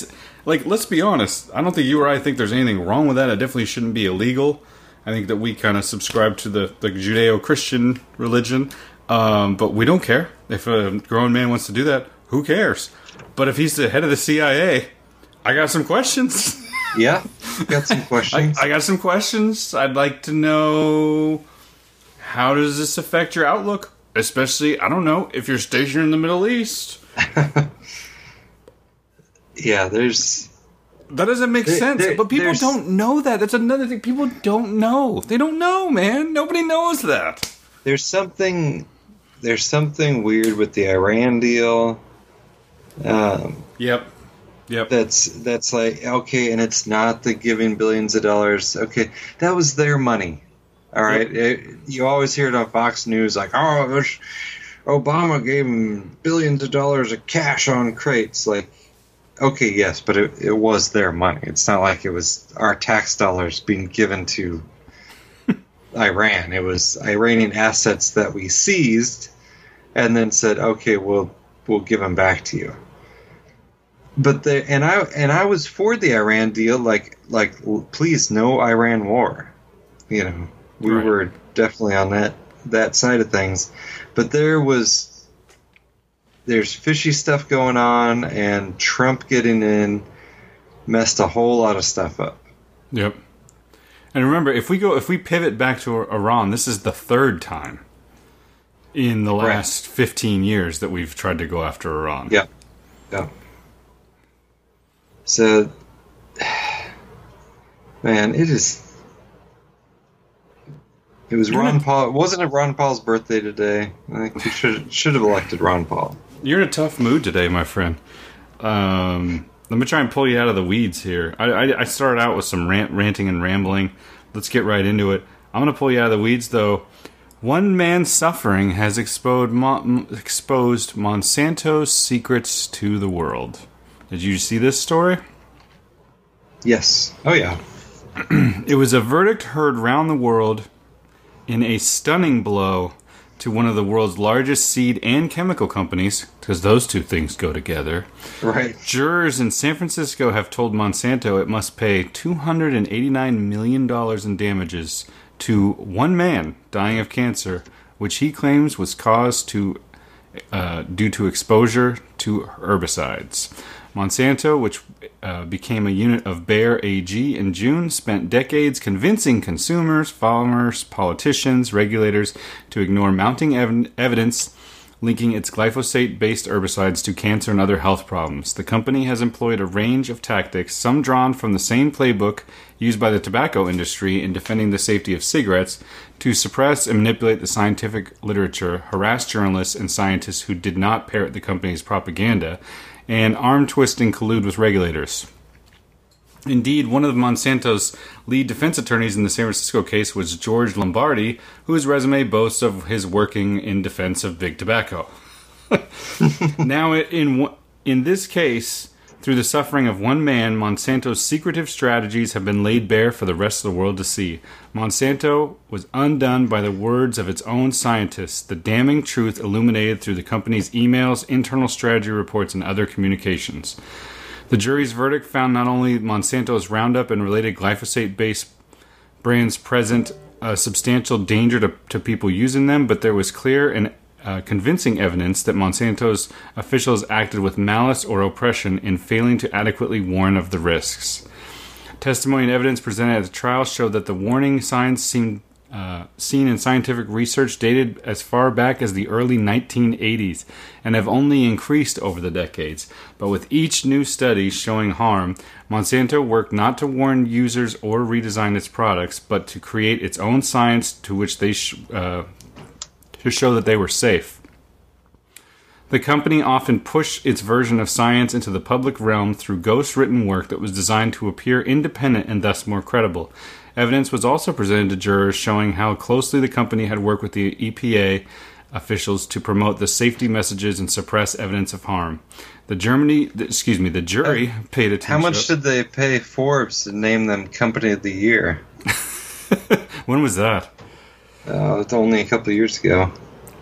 Speaker 2: like let's be honest. I don't think you or I think there's anything wrong with that. It definitely shouldn't be illegal. I think that we kind of subscribe to the the Judeo-Christian religion, um, but we don't care if a grown man wants to do that. Who cares? But if he's the head of the CIA, I got some questions.
Speaker 3: Yeah, got some
Speaker 2: I,
Speaker 3: questions.
Speaker 2: I got some questions. I'd like to know how does this affect your outlook, especially I don't know if you're stationed in the Middle East.
Speaker 3: yeah, there's
Speaker 2: That doesn't make
Speaker 3: There-
Speaker 2: sense.
Speaker 3: there-
Speaker 2: but people don't know that. That's another thing. People don't know. They don't know, man. Nobody knows that.
Speaker 3: there's something there's something weird with the Iran deal. Um,
Speaker 2: Yep. Yep.
Speaker 3: that's that's like okay, and it's not the giving billions of dollars. Okay, that was their money. All right, It- you always hear it on Fox News like, oh, Obama gave him billions of dollars of cash on crates. Like, okay, yes, but it, it was their money. It's not like it was our tax dollars being given to Iran. It was Iranian assets that we seized and then said, okay, we'll we'll give them back to you. But the and I and I was for the Iran deal. Like like please no Iran war. You know we
Speaker 2: Right.
Speaker 3: were definitely on that that side of things. But there was there's fishy stuff going on, and Trump getting in messed a whole lot of stuff up.
Speaker 2: Yep. And remember, if we go, if we pivot back to Iran, this is the third time in the
Speaker 3: Right.
Speaker 2: last 15 years that we've tried to go after Iran.
Speaker 3: Yeah. Yeah. So, man, it is. It was
Speaker 2: You're
Speaker 3: Ron
Speaker 2: not-
Speaker 3: Paul. Wasn't it Ron Paul's birthday today? I think we should should have elected Ron Paul.
Speaker 2: You're in a tough mood today, my friend. Um, let me try and pull you out of the weeds here. I, I, I started out with some rant, ranting and rambling. Let's get right into it. I'm going to pull you out of the weeds, though. One man's suffering has exposed, Mon- exposed Monsanto's secrets to the world. Did you see this story?
Speaker 3: Yes. Oh yeah.
Speaker 2: It was a verdict heard round the world in a stunning blow to one of the world's largest seed and chemical companies, because those two things go together.
Speaker 3: Right.
Speaker 2: Jurors in San Francisco have told Monsanto it must pay $289 million in damages to one man dying of cancer, which he claims was caused to uh, due to exposure to herbicides. Monsanto, which uh, became a unit of Bayer AG in June, spent decades convincing consumers, farmers, politicians, regulators to ignore mounting ev- evidence linking its glyphosate based herbicides to cancer and other health problems. The company has employed a range of tactics, some drawn from the same playbook used by the tobacco industry in defending the safety of cigarettes, to suppress and manipulate the scientific literature, harass journalists and scientists who did not parrot the company's propaganda, and arm twist and collude with regulators. Indeed, one of Monsanto's lead defense attorneys in the San Francisco case was George Lombardi, whose resume boasts of his working in defense of big tobacco. now, in in this case, through the suffering of one man, Monsanto's secretive strategies have been laid bare for the rest of the world to see. Monsanto was undone by the words of its own scientists, the damning truth illuminated through the company's emails, internal strategy reports, and other communications. The jury's verdict found not only Monsanto's Roundup and related glyphosate based brands present a substantial danger to, to people using them, but there was clear and uh, convincing evidence that Monsanto's officials acted with malice or oppression in failing to adequately warn of the risks. Testimony and evidence presented at the trial showed that the warning signs seemed uh, seen in scientific research dated as far back as the early 1980s and have only increased over the decades. But with each new study showing harm, Monsanto worked not to warn users or redesign its products, but to create its own science to which they sh- uh, to show that they were safe. The company often pushed its version of science into the public realm through ghost written work that was designed to appear independent and thus more credible. Evidence was also presented to jurors showing how closely the company had worked with the EPA officials to promote the safety messages and suppress evidence of harm. The Germany, excuse me, the jury uh, paid attention.
Speaker 3: How much did they pay Forbes to name them Company of the Year?
Speaker 2: when was that?
Speaker 3: Uh, it's only a couple of years ago.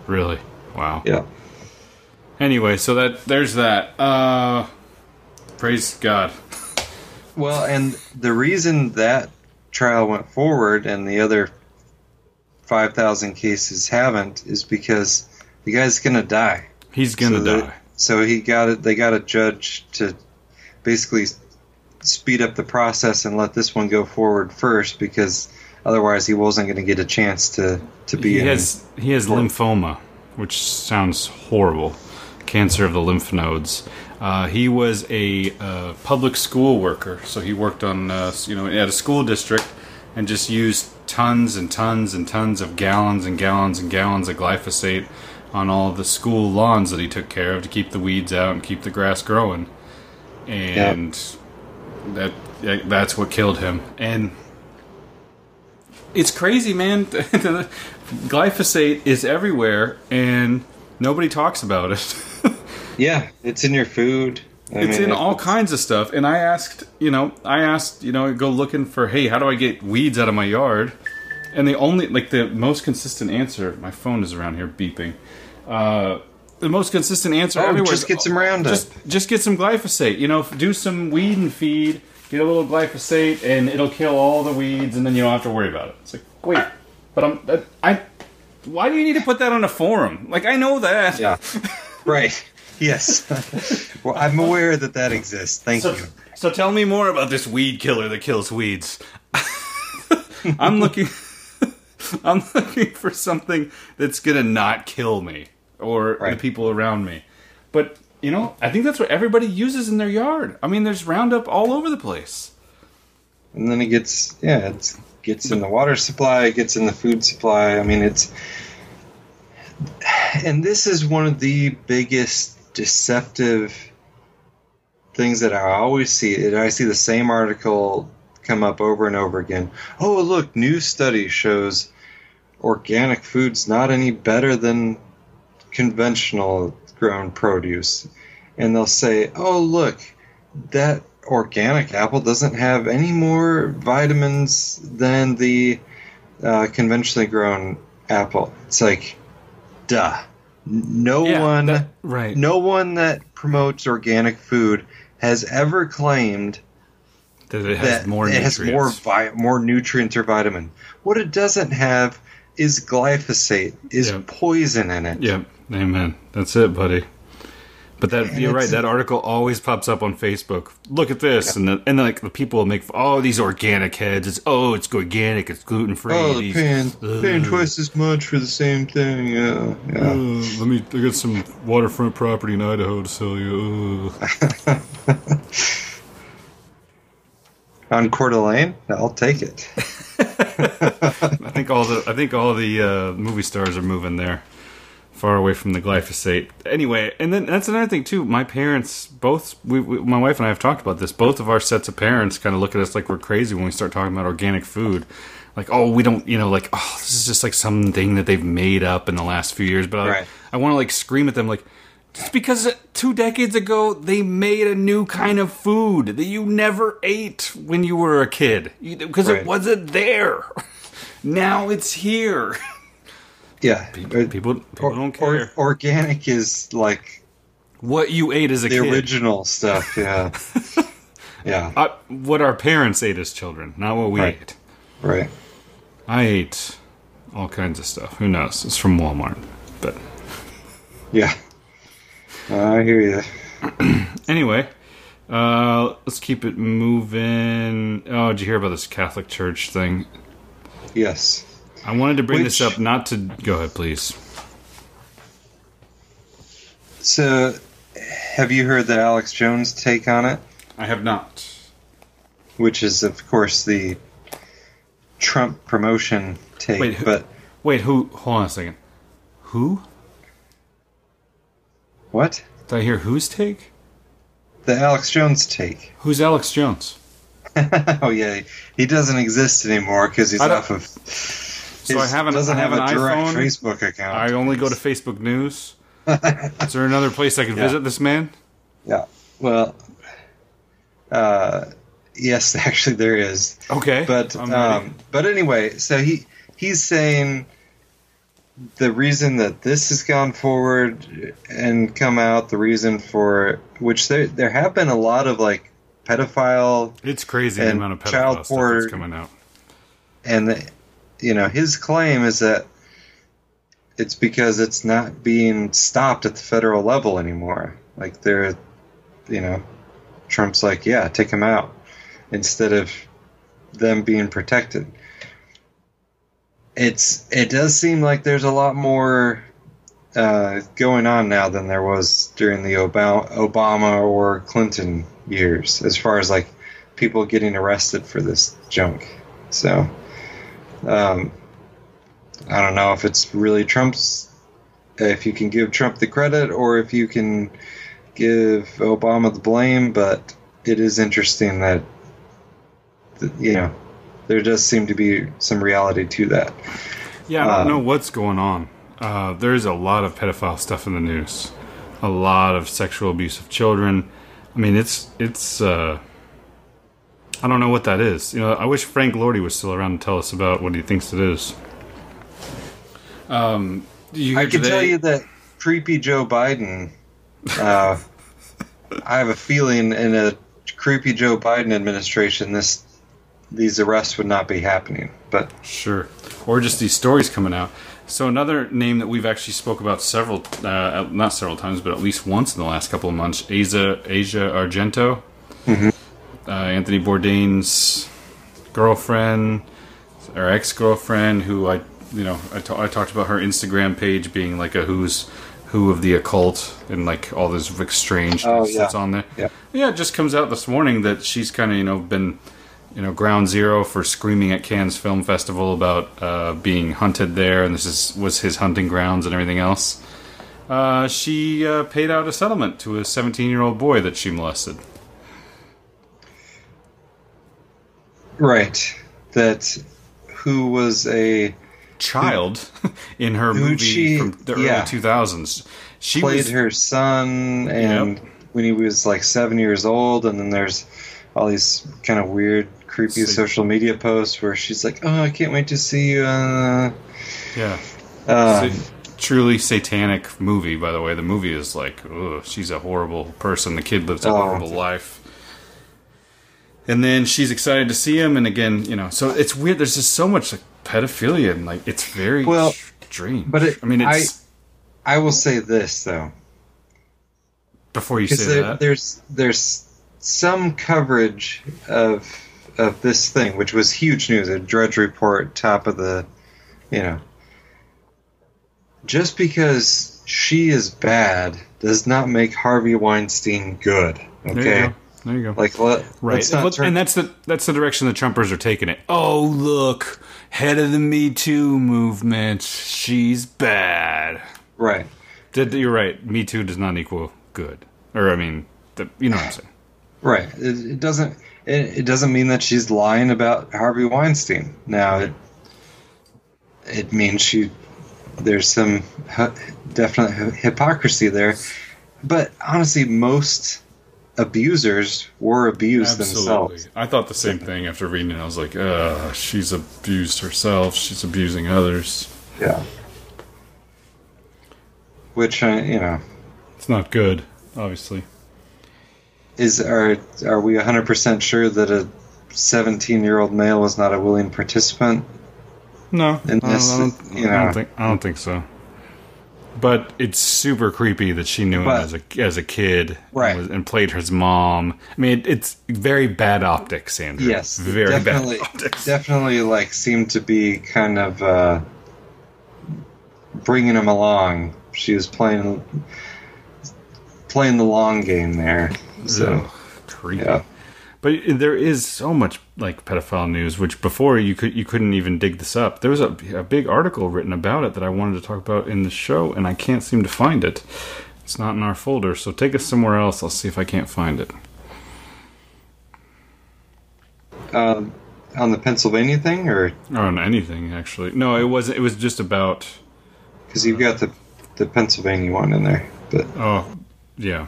Speaker 2: Really? Wow.
Speaker 3: Yeah.
Speaker 2: Anyway, so that there's that. Uh, praise God.
Speaker 3: Well, and the reason that trial went forward and the other 5,000 cases haven't is because the guy's going to die.
Speaker 2: He's gonna
Speaker 3: so
Speaker 2: die.
Speaker 3: So he got it. They got a judge to basically speed up the process and let this one go forward first because otherwise he wasn't going to get a chance to to be
Speaker 2: he
Speaker 3: in.
Speaker 2: has he has lymphoma, which sounds horrible. Cancer of the lymph nodes. Uh, he was a uh, public school worker, so he worked on uh, you know at a school district and just used tons and tons and tons of gallons and gallons and gallons of glyphosate on all the school lawns that he took care of to keep the weeds out and keep the grass growing. And that that's what killed him. And it's crazy, man. Glyphosate is everywhere, and nobody talks about it.
Speaker 3: yeah, it's in your food. I
Speaker 2: it's
Speaker 3: mean,
Speaker 2: in all kinds of stuff. And I asked, you know, I asked, you know, go looking for, hey, how do I get weeds out of my yard? And the only, like, the most consistent answer. My phone is around here beeping. Uh, the most consistent answer
Speaker 3: Oh,
Speaker 2: everywhere.
Speaker 3: just get some Roundup.
Speaker 2: Just, just get some glyphosate. You know, do some weed and feed. Get a little glyphosate, and it'll kill all the weeds, and then you don't have to worry about it. It's like, wait, but I'm, that, I. Why do you need to put that on a forum? Like, I know that.
Speaker 3: Yeah. right. Yes. well, I'm aware that that exists. Thank
Speaker 2: So,
Speaker 3: you.
Speaker 2: so tell me more about this weed killer that kills weeds. I'm looking. I'm looking for something that's gonna not kill me or the people around me. But you know, I think that's what everybody uses in their yard. I mean, there's Roundup all over the place.
Speaker 3: And then it gets yeah, it gets in the water supply, it gets in the food supply. I mean, it's and this is one of the biggest deceptive things that I always see. And I see the same article come up over and over again. Oh, look, new study shows organic food's not any better than conventional grown produce. And they'll say, "Oh, look, that organic apple doesn't have any more vitamins than the uh, conventionally grown apple." It's like, duh. No
Speaker 2: Yeah,
Speaker 3: one,
Speaker 2: that- right.
Speaker 3: no one that promotes organic food has ever claimed
Speaker 2: That it has
Speaker 3: that
Speaker 2: more
Speaker 3: it
Speaker 2: nutrients.
Speaker 3: has more vi- more nutrients or vitamin. What it doesn't have is glyphosate, is
Speaker 2: Yeah.
Speaker 3: poison in it.
Speaker 2: Yep. Amen. That's it, buddy. But that
Speaker 3: And
Speaker 2: you're right. That article always pops up on Facebook. Look at this, and the, and like the people make oh these organic heads. It's oh it's organic. It's gluten free.
Speaker 3: Oh, they're paying, paying twice as much for the same thing. Yeah, yeah.
Speaker 2: let me. I got some waterfront property in Idaho to sell you.
Speaker 3: On Coeur d'Alene, I'll take it.
Speaker 2: I think all the I think all the uh, movie stars are moving there, far away from the glyphosate. Anyway, and then that's another thing too. My parents, both we, we, my wife and I have talked about this. Both of our sets of parents kind of look at us like we're crazy when we start talking about organic food. Like, oh, we don't, you know, like, oh, this is just like something that they've made up in the last few years. But I,
Speaker 3: Right.
Speaker 2: I want to like scream at them, like, just because two decades ago they made a new kind of food that you never ate when you were a kid because
Speaker 3: Right.
Speaker 2: it wasn't there. Now it's here.
Speaker 3: Yeah,
Speaker 2: People, people
Speaker 3: Or-
Speaker 2: don't
Speaker 3: or-
Speaker 2: care
Speaker 3: organic is like
Speaker 2: what you ate as a
Speaker 3: the
Speaker 2: kid.
Speaker 3: original stuff. Yeah, yeah,
Speaker 2: Uh, what our parents ate as children, not what we
Speaker 3: Right.
Speaker 2: ate.
Speaker 3: right.
Speaker 2: I ate all kinds of stuff. Who knows? It's from Walmart. But
Speaker 3: Yeah, I hear you.
Speaker 2: anyway, uh, let's keep it moving. Oh, did you hear about this Catholic Church thing?
Speaker 3: Yes.
Speaker 2: I wanted to bring this up not to go ahead, please.
Speaker 3: So, have you heard the Alex Jones take on it?
Speaker 2: I have not.
Speaker 3: Which is, of course, the Trump promotion take.
Speaker 2: Wait, who-
Speaker 3: but
Speaker 2: Wait, who? Hold on a second. Who?
Speaker 3: what?
Speaker 2: Did I hear whose take?
Speaker 3: The Alex Jones take.
Speaker 2: Who's Alex Jones?
Speaker 3: oh yeah, he doesn't exist anymore because he's off of.
Speaker 2: So I have an-
Speaker 3: doesn't
Speaker 2: I have
Speaker 3: have,
Speaker 2: an
Speaker 3: a direct
Speaker 2: iPhone.
Speaker 3: Facebook account.
Speaker 2: I only go to Facebook News. Is there another place I can
Speaker 3: Yeah.
Speaker 2: visit this man?
Speaker 3: Yeah. Well, uh, yes, actually there is.
Speaker 2: Okay,
Speaker 3: But um, but anyway, so he he's saying the reason that this has gone forward and come out, the reason for which there there have been a lot of like pedophile
Speaker 2: it's crazy the amount of pedophile
Speaker 3: child porn-
Speaker 2: that's coming out.
Speaker 3: and the, you know his claim is that it's because it's not being stopped at the federal level anymore like they're you know trump's like yeah take him out instead of them being protected it's it does seem like there's a lot more uh, going on now than there was during the Obama, or Clinton years, as far as like people getting arrested for this junk. So, um, I don't know if it's really Trump's, if you can give Trump the credit or if you can give Obama the blame, but it is interesting that, that you know, there does seem to be some reality to that.
Speaker 2: Yeah, I don't
Speaker 3: Uh,
Speaker 2: know what's going on. Uh, there's a lot of pedophile stuff in the news. A lot of sexual abuse of children. I mean, it's it's. Uh, I don't know what that is. You know, I wish Frank Lordy was still around to tell us about what he thinks it is. Um, you
Speaker 3: I can
Speaker 2: today-
Speaker 3: tell you that creepy Joe Biden. Uh, I have a feeling in a creepy Joe Biden administration, this these arrests would not be happening. But
Speaker 2: Sure. Or just these stories coming out. So another name that we've actually spoke about several, uh, not several times, but at least once in the last couple of months, Asia, Asia Argento, uh, Anthony Bourdain's girlfriend or ex-girlfriend, who I, you know, I talked about her Instagram page being like a who's who of the occult and like all this strange
Speaker 3: Oh,
Speaker 2: stuff
Speaker 3: yeah.
Speaker 2: that's on there.
Speaker 3: Yeah.
Speaker 2: yeah, it just comes out this morning that she's kind of you know been you know ground zero for screaming at Cannes Film Festival about uh, being hunted there, and this is was his hunting grounds and everything else. Uh, she uh, paid out a settlement to a 17 year old boy that she molested.
Speaker 3: Right, that who was a
Speaker 2: Child in her movie
Speaker 3: she-
Speaker 2: from the
Speaker 3: yeah.
Speaker 2: early 2000s. She
Speaker 3: played
Speaker 2: was
Speaker 3: her son, and when he was like seven years old, and then there's all these kind of weird, creepy
Speaker 2: So-
Speaker 3: social media posts where she's like, "Oh, I can't wait to see you." Uh,
Speaker 2: yeah. Sa- truly satanic movie, by the way. The movie is like, ugh, she's a horrible person. The kid lives a
Speaker 3: Oh.
Speaker 2: horrible life. And then she's excited to see him, and again, you know, so it's weird. There's just so much like pedophilia, and like it's very
Speaker 3: Well,
Speaker 2: strange.
Speaker 3: but it-
Speaker 2: I mean, it's
Speaker 3: I will say this though.
Speaker 2: before you say
Speaker 3: there,
Speaker 2: that.
Speaker 3: there's there's some coverage of of this thing, which was huge news. A Drudge Report, top of the, you know. Just because she is bad does not make Harvey Weinstein good. Okay.
Speaker 2: There you go.
Speaker 3: like let,
Speaker 2: Right, But-
Speaker 3: turn-
Speaker 2: and that's the that's the direction the Trumpers are taking it. Oh, look, head of the Me Too movement. She's bad.
Speaker 3: right.
Speaker 2: Did you're right? Me Too does not equal good, or I mean, the, you know what I'm saying.
Speaker 3: Right. It, it doesn't. It, it doesn't mean that she's lying about Harvey Weinstein. Now, it it means she there's some definite hypocrisy there. But honestly, most abusers were abused themselves.
Speaker 2: I thought the same thing after reading it. I was like, uh, she's abused herself. She's abusing others.
Speaker 3: Yeah. Which uh, you know
Speaker 2: It's not good, obviously.
Speaker 3: is are are we 100 percent sure that a 17 year old male was not a willing participant?
Speaker 2: No,
Speaker 3: And
Speaker 2: I,
Speaker 3: this-
Speaker 2: don't, I, don't,
Speaker 3: you
Speaker 2: I don't
Speaker 3: know.
Speaker 2: think I don't think so. But it's super creepy that she knew
Speaker 3: But-
Speaker 2: him as a as a kid,
Speaker 3: Right.
Speaker 2: And, was- and played his mom. I mean, it, it's very bad optics, Andrew.
Speaker 3: Yes,
Speaker 2: very
Speaker 3: definitely,
Speaker 2: bad optics.
Speaker 3: definitely like seemed to be kind of uh, bringing him along. She was playing playing the long game there. So
Speaker 2: Ugh, creepy.
Speaker 3: yeah.
Speaker 2: But there is so much like pedophile news, which before you could you couldn't even dig this up. There was a, a big article written about it that I wanted to talk about in the show, and I can't seem to find it. It's not in our folder, so take us somewhere else. I'll see if I can't find it.
Speaker 3: um, on the Pennsylvania thing, or
Speaker 2: on anything actually. No, it wasn't. It was just about.
Speaker 3: because you've got the the Pennsylvania one in there, but
Speaker 2: Oh, yeah,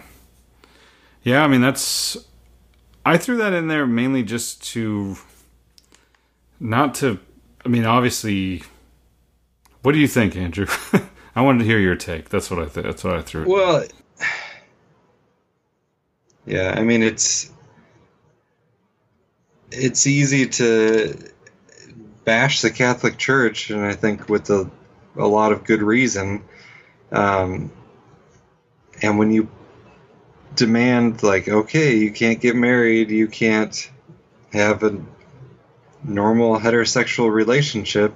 Speaker 2: yeah. I mean, that's. I threw that in there mainly just to. Not to. I mean, obviously. What do you think, Andrew? I wanted to hear your take. That's what I. Th- that's what I threw.
Speaker 3: well, yeah. I mean, it's it's easy to bash the Catholic Church, and I think with a a lot of good reason. Um, and when you demand, like, okay, you can't get married, you can't have a normal heterosexual relationship,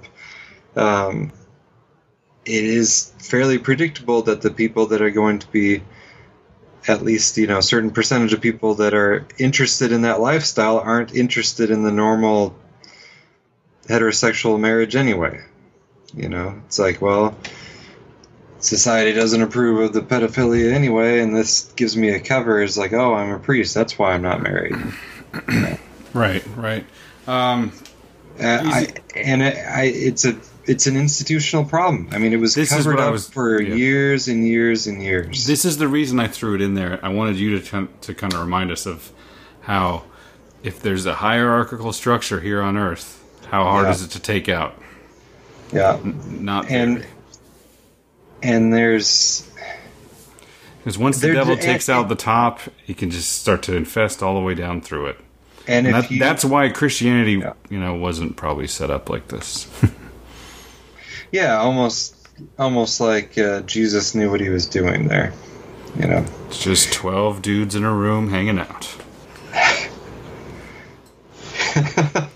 Speaker 3: um, it is fairly predictable that the people that are going to be at least you know a certain percentage of people that are interested in that lifestyle aren't interested in the normal heterosexual marriage anyway. You know it's like well society doesn't approve of the pedophilia anyway and this gives me a cover is like oh i'm a priest that's why i'm not married
Speaker 2: Right, right. Um,
Speaker 3: uh, I, and it, I, it's a it's an institutional problem i mean it was covered up
Speaker 2: was-
Speaker 3: for
Speaker 2: yeah.
Speaker 3: years and years and years
Speaker 2: this is the reason I threw it in there. I wanted you to kind to kind of remind us of how, if there's a hierarchical structure here on Earth, how hard
Speaker 3: Yeah.
Speaker 2: is it to take out?
Speaker 3: yeah
Speaker 2: Not
Speaker 3: and and there's
Speaker 2: because once the devil takes
Speaker 3: and-
Speaker 2: out the top, he can just start to infest all the way down through it.
Speaker 3: and
Speaker 2: And
Speaker 3: if
Speaker 2: that,
Speaker 3: you,
Speaker 2: that's why Christianity,
Speaker 3: Yeah.
Speaker 2: you know, wasn't probably set up like this.
Speaker 3: yeah almost almost like uh, jesus knew what he was doing there you know
Speaker 2: it's just twelve dudes in a room hanging out.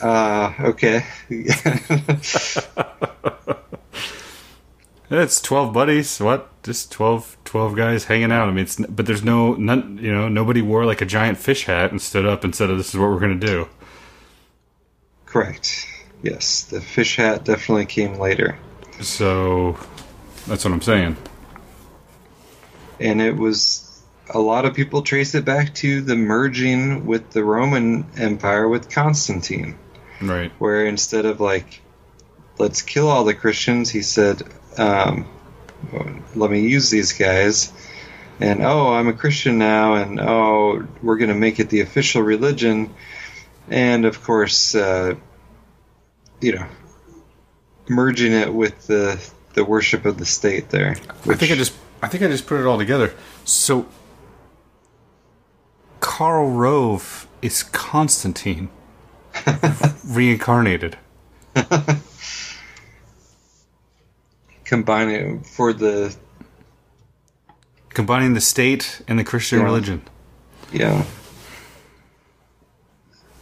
Speaker 3: uh okay
Speaker 2: It's twelve buddies. What? Just 12, 12 guys hanging out. I mean, it's but there's no none. You know, nobody wore like a giant fish hat and stood up and said, oh, "This is what we're going to do."
Speaker 3: correct yes the fish hat definitely came later
Speaker 2: So that's what I'm saying.
Speaker 3: and it was a lot of people trace it back to the merging with the roman empire with constantine
Speaker 2: Right.
Speaker 3: where instead of like let's kill all the christians he said um, let me use these guys and oh i'm a christian now and oh we're going to make it the official religion and of course uh, you know merging it with the the worship of the state there
Speaker 2: I think I just I think I just put it all together. So Karl Rove is Constantine reincarnated.
Speaker 3: combine it for the
Speaker 2: Combining the state and the Christian
Speaker 3: Yeah.
Speaker 2: religion.
Speaker 3: Yeah.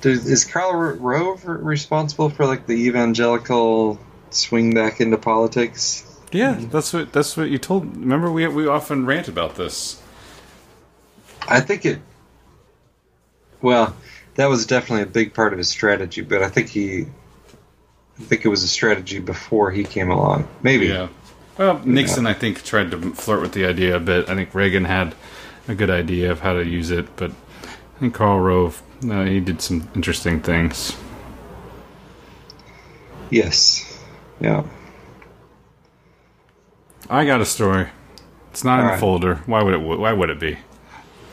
Speaker 3: Is Karl Rove responsible for like the evangelical swing back into politics?
Speaker 2: Yeah, mm-hmm. that's what that's what you told. Remember, we we often rant about this.
Speaker 3: I think it. Well, that was definitely a big part of his strategy, but I think he. I think it was a strategy before he came along. Maybe.
Speaker 2: Yeah. Well, Nixon, I think, tried to flirt with the idea a bit. I think Reagan had a good idea of how to use it, but I think Karl Rove, uh, he did some interesting things.
Speaker 3: Yes. Yeah.
Speaker 2: I got a story. It's not in the
Speaker 3: Alright.
Speaker 2: folder. Why would it? Why would it be?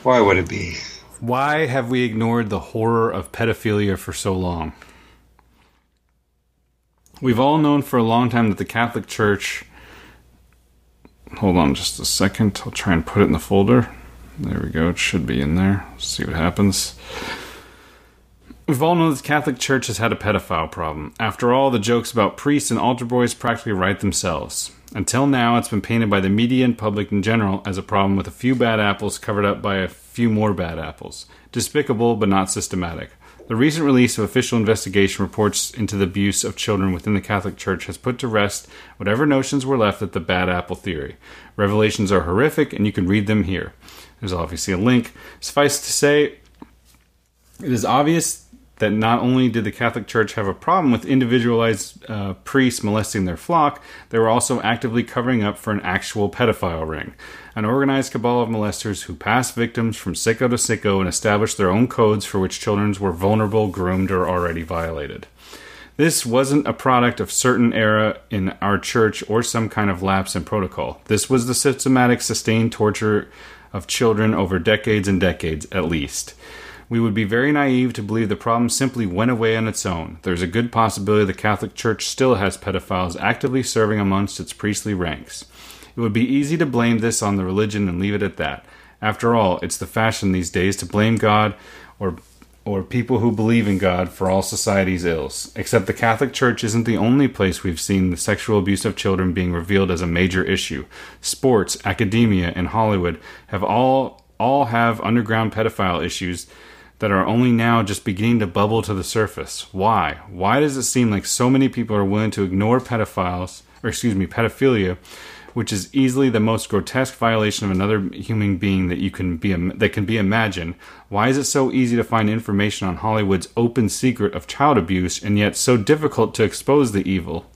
Speaker 3: Why would it be?
Speaker 2: Why have we ignored the horror of pedophilia for so long? We've all known for a long time that the Catholic Church. Hold on just a second. I'll try and put it in the folder. There we go. It should be in there. see what happens. We've all known that the Catholic Church has had a pedophile problem. After all, the jokes about priests and altar boys practically write themselves. Until now, it's been painted by the media and public in general as a problem with a few bad apples covered up by a few more bad apples. Despicable, but not systematic. The recent release of official investigation reports into the abuse of children within the Catholic Church has put to rest whatever notions were left of the bad apple theory. Revelations are horrific, and you can read them here. There's obviously a link. Suffice to say, it is obvious that not only did the Catholic Church have a problem with individualized uh, priests molesting their flock, they were also actively covering up for an actual pedophile ring. An organized cabal of molesters who passed victims from sicko to sicko and established their own codes for which children were vulnerable, groomed, or already violated. This wasn't a product of certain era in our church or some kind of lapse in protocol. This was the systematic, sustained torture of children over decades and decades, at least. We would be very naive to believe the problem simply went away on its own. There's a good possibility the Catholic Church still has pedophiles actively serving amongst its priestly ranks. It would be easy to blame this on the religion and leave it at that. After all, it's the fashion these days to blame God or or people who believe in God for all society's ills. Except the Catholic Church isn't the only place we've seen the sexual abuse of children being revealed as a major issue. Sports, academia, and Hollywood have all all have underground pedophile issues that are only now just beginning to bubble to the surface. Why? Why does it seem like so many people are willing to ignore pedophiles, or excuse me, pedophilia, which is easily the most grotesque violation of another human being that you can be that can be imagined? Why is it so easy to find information on Hollywood's open secret of child abuse and yet so difficult to expose the evil?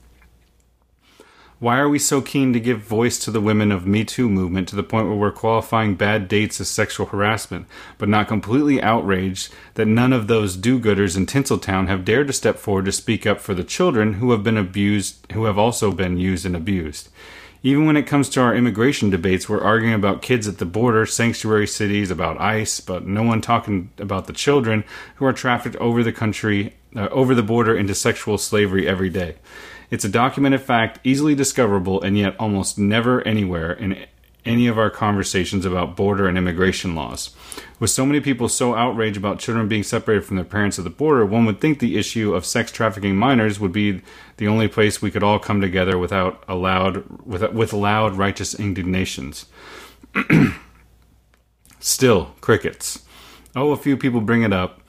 Speaker 2: Why are we so keen to give voice to the women of Me Too movement to the point where we're qualifying bad dates as sexual harassment, but not completely outraged that none of those do-gooders in Tinseltown have dared to step forward to speak up for the children who have been abused, who have also been used and abused? Even when it comes to our immigration debates, we're arguing about kids at the border, sanctuary cities, about ICE, but no one talking about the children who are trafficked over the country, uh, over the border into sexual slavery every day. It's a documented fact, easily discoverable, and yet almost never anywhere in any of our conversations about border and immigration laws. With so many people so outraged about children being separated from their parents at the border, one would think the issue of sex trafficking minors would be the only place we could all come together without a loud, with, with loud, righteous indignations. Still, crickets. Oh, a few people bring it up.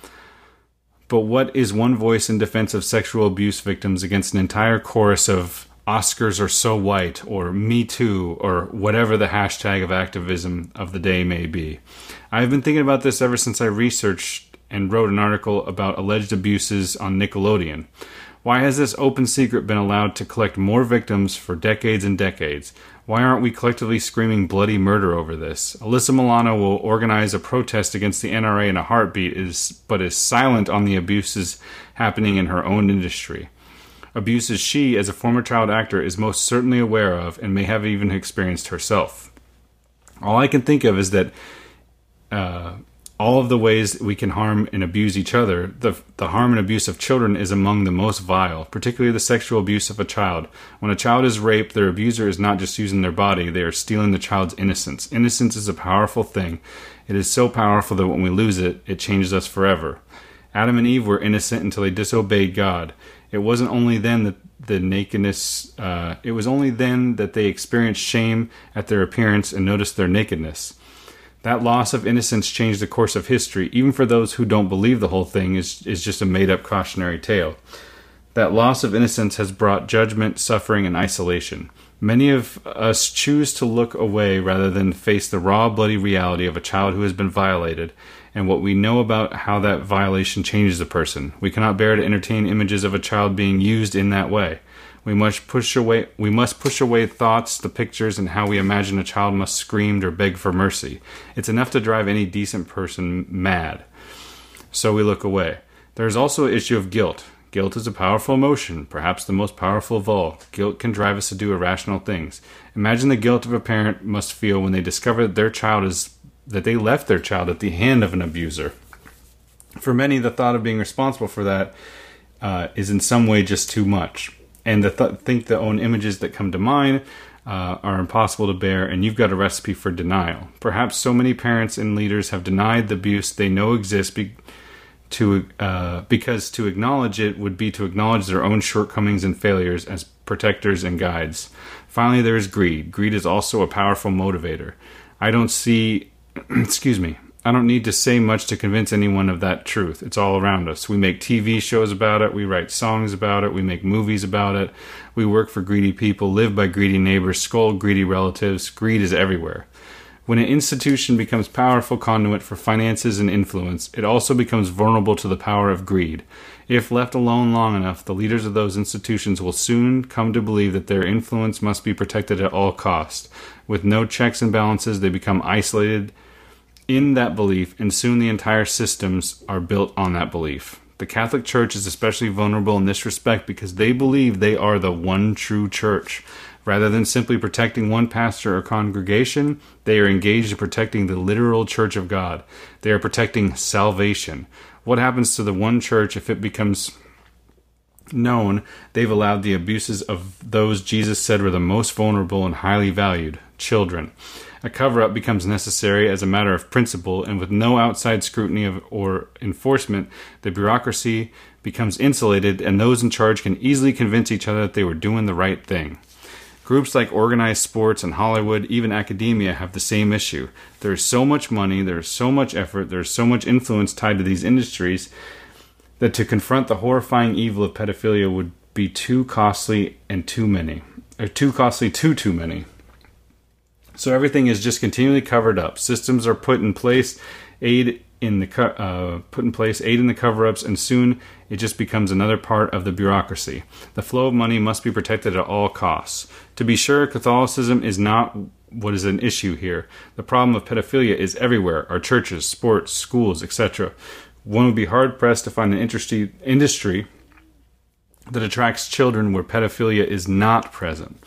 Speaker 2: But what is one voice in defense of sexual abuse victims against an entire chorus of Oscars are so white or Me Too or whatever the hashtag of activism of the day may be? I've been thinking about this ever since I researched and wrote an article about alleged abuses on Nickelodeon. Why has this open secret been allowed to collect more victims for decades and decades? Why aren't we collectively screaming bloody murder over this? Alyssa Milano will organize a protest against the NRA in a heartbeat, is, but is silent on the abuses happening in her own industry. Abuses she, as a former child actor, is most certainly aware of and may have even experienced herself. All I can think of is that uh, all of the ways we can harm and abuse each other, the, the harm and abuse of children is among the most vile, particularly the sexual abuse of a child. When a child is raped, their abuser is not just using their body, they are stealing the child's innocence. Innocence is a powerful thing. It is so powerful that when we lose it, it changes us forever. Adam and Eve were innocent until they disobeyed God. It wasn't only then that the nakedness, uh, it was only then that they experienced shame at their appearance and noticed their nakedness. That loss of innocence changed the course of history, even for those who don't believe the whole thing is, is just a made up cautionary tale. That loss of innocence has brought judgment, suffering, and isolation. Many of us choose to look away rather than face the raw, bloody reality of a child who has been violated and what we know about how that violation changes a person. We cannot bear to entertain images of a child being used in that way. We must push away we must push away thoughts, the pictures, and how we imagine a child must scream or beg for mercy. It's enough to drive any decent person mad. So we look away. There is also an issue of guilt. Guilt is a powerful emotion, perhaps the most powerful of all. Guilt can drive us to do irrational things. Imagine the guilt of a parent must feel when they discover that their child is that they left their child at the hand of an abuser. For many, the thought of being responsible for that uh, is in some way just too much and the th- think the own images that come to mind uh, are impossible to bear, and you've got a recipe for denial. Perhaps so many parents and leaders have denied the abuse they know exists be- to uh, because to acknowledge it would be to acknowledge their own shortcomings and failures as protectors and guides. Finally, there is greed. Greed is also a powerful motivator. I don't see, excuse me, I don't need to say much to convince anyone of that truth. It's all around us. We make TV shows about it, we write songs about it, we make movies about it. We work for greedy people, live by greedy neighbors, scold greedy relatives. Greed is everywhere. When an institution becomes powerful conduit for finances and influence, it also becomes vulnerable to the power of greed. If left alone long enough, the leaders of those institutions will soon come to believe that their influence must be protected at all cost. With no checks and balances, they become isolated in that belief, and soon the entire systems are built on that belief. The Catholic Church is especially vulnerable in this respect because they believe they are the one true church. Rather than simply protecting one pastor or congregation, they are engaged in protecting the literal church of God. They are protecting salvation. What happens to the one church if it becomes known they've allowed the abuses of those Jesus said were the most vulnerable and highly valued children? A cover up becomes necessary as a matter of principle, and with no outside scrutiny of, or enforcement, the bureaucracy becomes insulated, and those in charge can easily convince each other that they were doing the right thing. Groups like organized sports and Hollywood, even academia, have the same issue. There is so much money, there is so much effort, there is so much influence tied to these industries that to confront the horrifying evil of pedophilia would be too costly and too many, or too costly to too many. So everything is just continually covered up. Systems are put in place, aid in the co- uh, put in place, aid in the cover-ups, and soon it just becomes another part of the bureaucracy. The flow of money must be protected at all costs. To be sure, Catholicism is not what is an issue here. The problem of pedophilia is everywhere: our churches, sports, schools, etc. One would be hard pressed to find an industry industry that attracts children where pedophilia is not present.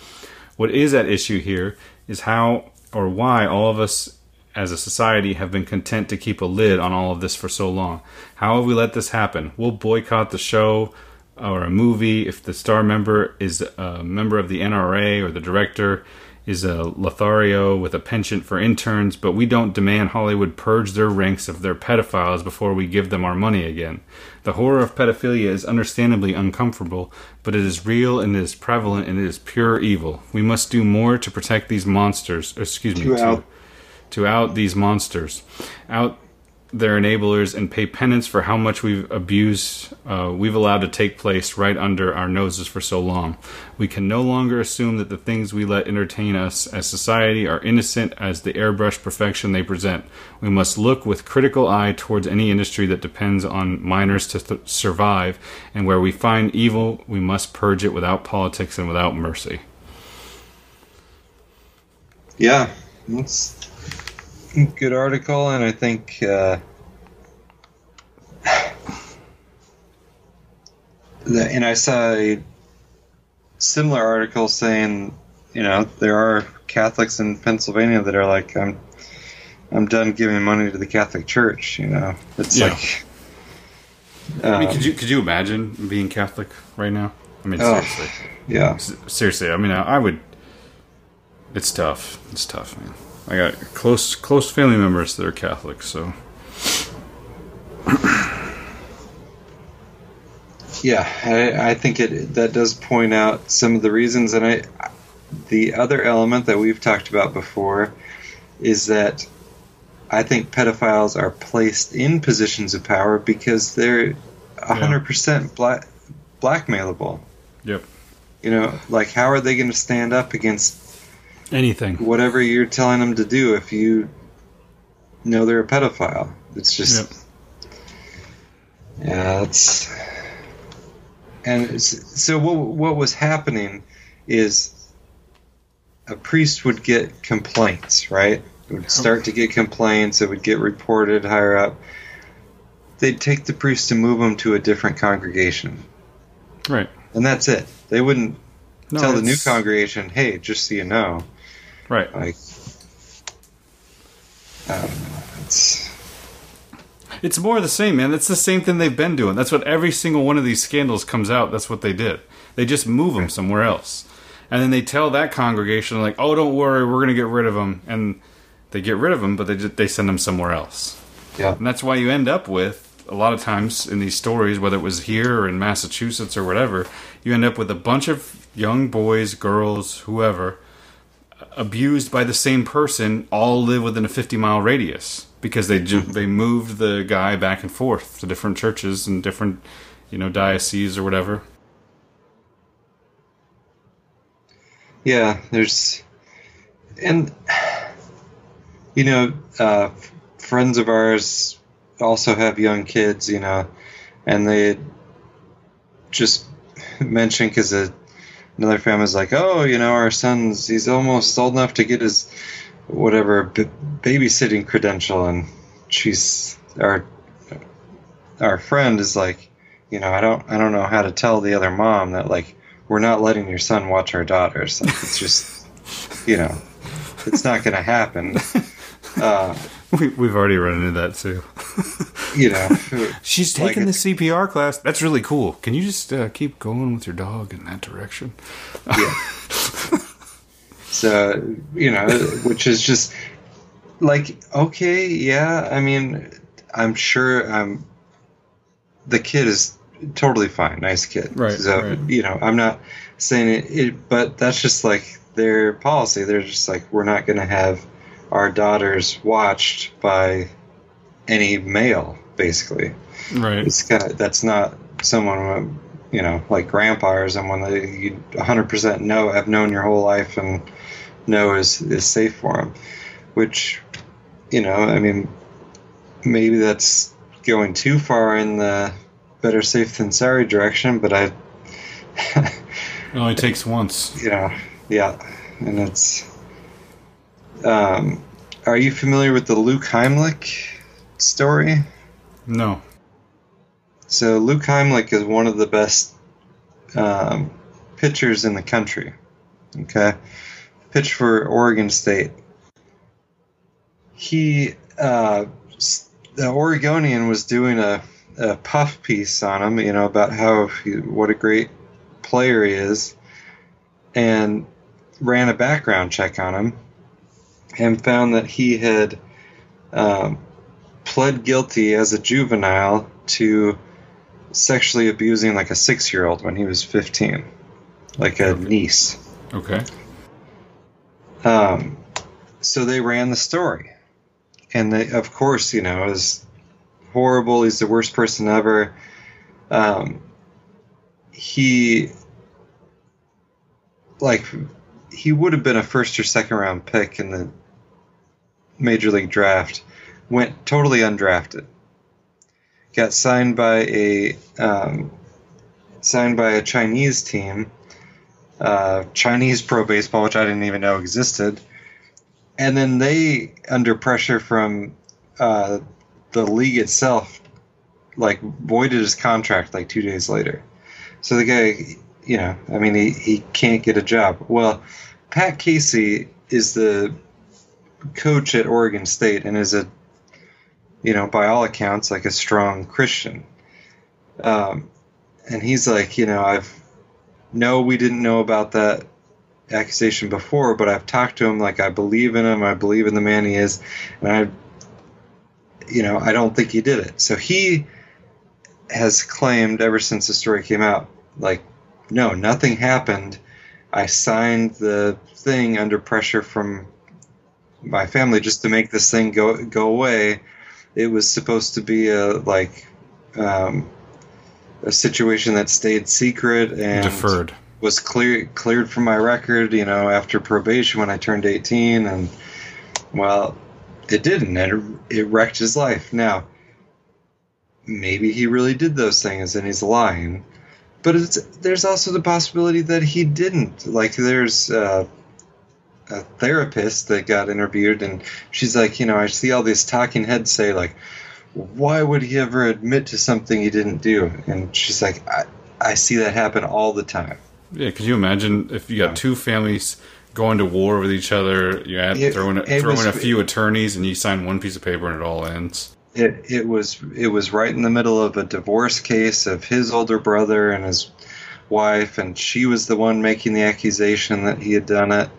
Speaker 2: What is at issue here is how or why all of us as a society have been content to keep a lid on all of this for so long. How have we let this happen? We'll boycott the show or a movie if the star member is a member of the NRA or the director is a Lothario with a penchant for interns, but we don't demand Hollywood purge their ranks of their pedophiles before we give them our money again. The horror of pedophilia is understandably uncomfortable, but it is real and it is prevalent and it is pure evil. We must do more to protect these monsters, excuse me,
Speaker 3: To
Speaker 2: to,
Speaker 3: out-
Speaker 2: out these monsters, out their enablers, and pay penance for how much we've abused, uh, we've allowed to take place right under our noses for so long. We can no longer assume that the things we let entertain us as society are innocent as the airbrush perfection they present. We must look with critical eye towards any industry that depends on minors to th- survive, and where we find evil, we must purge it without politics and without mercy.
Speaker 3: Yeah, that's good article, and I think uh, the, and I saw a similar article saying, you know, there are Catholics in Pennsylvania that are like, I'm, I'm done giving money to the Catholic Church. You know, it's
Speaker 2: Yeah.
Speaker 3: like,
Speaker 2: I mean,
Speaker 3: um,
Speaker 2: could you could you imagine being Catholic right now? I mean,
Speaker 3: Oh.
Speaker 2: seriously,
Speaker 3: yeah,
Speaker 2: seriously. I mean, I, I would. It's tough. It's tough, man. I got close close family members that are Catholic, so
Speaker 3: Yeah, I, I think it that does point out some of the reasons, and I the other element that we've talked about before is that I think pedophiles are placed in positions of power because they're hundred percent black blackmailable.
Speaker 2: yep.
Speaker 3: You know, like how are they going to stand up against
Speaker 2: Anything.
Speaker 3: whatever you're telling them to do if you know they're a pedophile? It's just
Speaker 2: Yep.
Speaker 3: Yeah, that's and it's, so what what was happening is a priest would get complaints, right? Would start to get complaints. It would get reported higher up. They'd take the priest and move him to a different congregation,
Speaker 2: Right.
Speaker 3: and that's it. They wouldn't
Speaker 2: No,
Speaker 3: tell the new congregation, "Hey, just so you know,
Speaker 2: Right.
Speaker 3: like." I don't know. It's
Speaker 2: It's more of the same, man. It's the same thing they've been doing. That's what every single one of these scandals comes out. That's what they did. They just move them somewhere else, and then they tell that congregation like, "Oh, don't worry, we're going to get rid of them," and they get rid of them, but they just, they send them somewhere else.
Speaker 3: yeah.
Speaker 2: And that's why you end up with a lot of times in these stories, whether it was here or in Massachusetts or whatever, you end up with a bunch of young boys, girls, whoever, abused by the same person, all live within a 50 mile radius because they ju- they moved the guy back and forth to different churches and different, you know, dioceses or whatever.
Speaker 3: Yeah, there's, and you know, uh, friends of ours also have young kids, you know, and they just mentioned because another family's like, oh, you know, our son's he's almost old enough to get his whatever b- babysitting credential, and she's our our friend is like, you know, I don't I don't know how to tell the other mom that like we're not letting your son watch our daughters. Like, it's just, you know, it's not going to happen. Uh,
Speaker 2: we, we've already run into that too.
Speaker 3: you know,
Speaker 2: She's
Speaker 3: Like
Speaker 2: taking the
Speaker 3: it's-
Speaker 2: CPR class. That's really cool. Can you just uh, keep going with your dog in that direction? yeah.
Speaker 3: so you know, which is just like okay, yeah. I mean, I'm sure I'm. The kid is totally fine, nice kid.
Speaker 2: Right,
Speaker 3: So
Speaker 2: right.
Speaker 3: you know, I'm not saying it, it, but that's just like their policy. They're just like we're not going to have our daughters watched by any male, basically.
Speaker 2: Right.
Speaker 3: it's kind of that's not someone you know like grandpa or someone that you 100% know have known your whole life and know is is safe for them which you know i mean maybe that's going too far in the better safe than sorry direction but i
Speaker 2: It only takes once.
Speaker 3: you know yeah and it's um are you familiar with the luke heimlich story
Speaker 2: No.
Speaker 3: So Luke Heimlich is one of the best um, pitchers in the country. Okay, pitched for Oregon State. He, uh, the Oregonian, was doing a, a puff piece on him, you know, about how he, what a great player he is, and ran a background check on him, and found that he had um, pled guilty as a juvenile to sexually abusing like a six year old when he was 15, like a niece.
Speaker 2: Okay.
Speaker 3: Um, so they ran the story. And they, of course, you know, it was horrible. He's the worst person ever. Um, he, like, he would have been a first or second round pick in the major league draft. Went totally undrafted. Got signed by a um, signed by a Chinese team uh, Chinese pro baseball, which I didn't even know existed. And then they, under pressure from uh, the league itself, like voided his contract like two days later. So the guy, you know, I mean, he, he can't get a job. Well, Pat Casey is the coach at Oregon State and is a, you know, by all accounts, like a strong Christian. Um, and he's like, you know, I've no, we didn't know about that accusation before, but I've talked to him like I believe in him, I believe in the man he is, and I, you know, I don't think he did it. So he has claimed ever since the story came out, like, no, nothing happened. I signed the thing under pressure from my family just to make this thing go go away. It was supposed to be a like um, a situation that stayed secret and
Speaker 2: Deferred.
Speaker 3: was clear cleared from my record, you know, after probation when I turned 18 and well, it didn't. It, it wrecked his life. Now, maybe he really did those things and he's lying. But it's, there's also the possibility that he didn't. Like there's uh, a therapist that got interviewed and she's like, you know, I see all these talking heads say like why would he ever admit to something he didn't do? And she's like, I, I see that happen all the time.
Speaker 2: Yeah, could you imagine if you got
Speaker 3: Yeah.
Speaker 2: two families going to war with each other? You add
Speaker 3: It-
Speaker 2: throw in, a,
Speaker 3: it
Speaker 2: throw
Speaker 3: was-
Speaker 2: in a few attorneys, and you sign one piece of paper, and it all ends.
Speaker 3: It it was it was right in the middle of a divorce case of his older brother and his wife, and she was the one making the accusation that he had done it.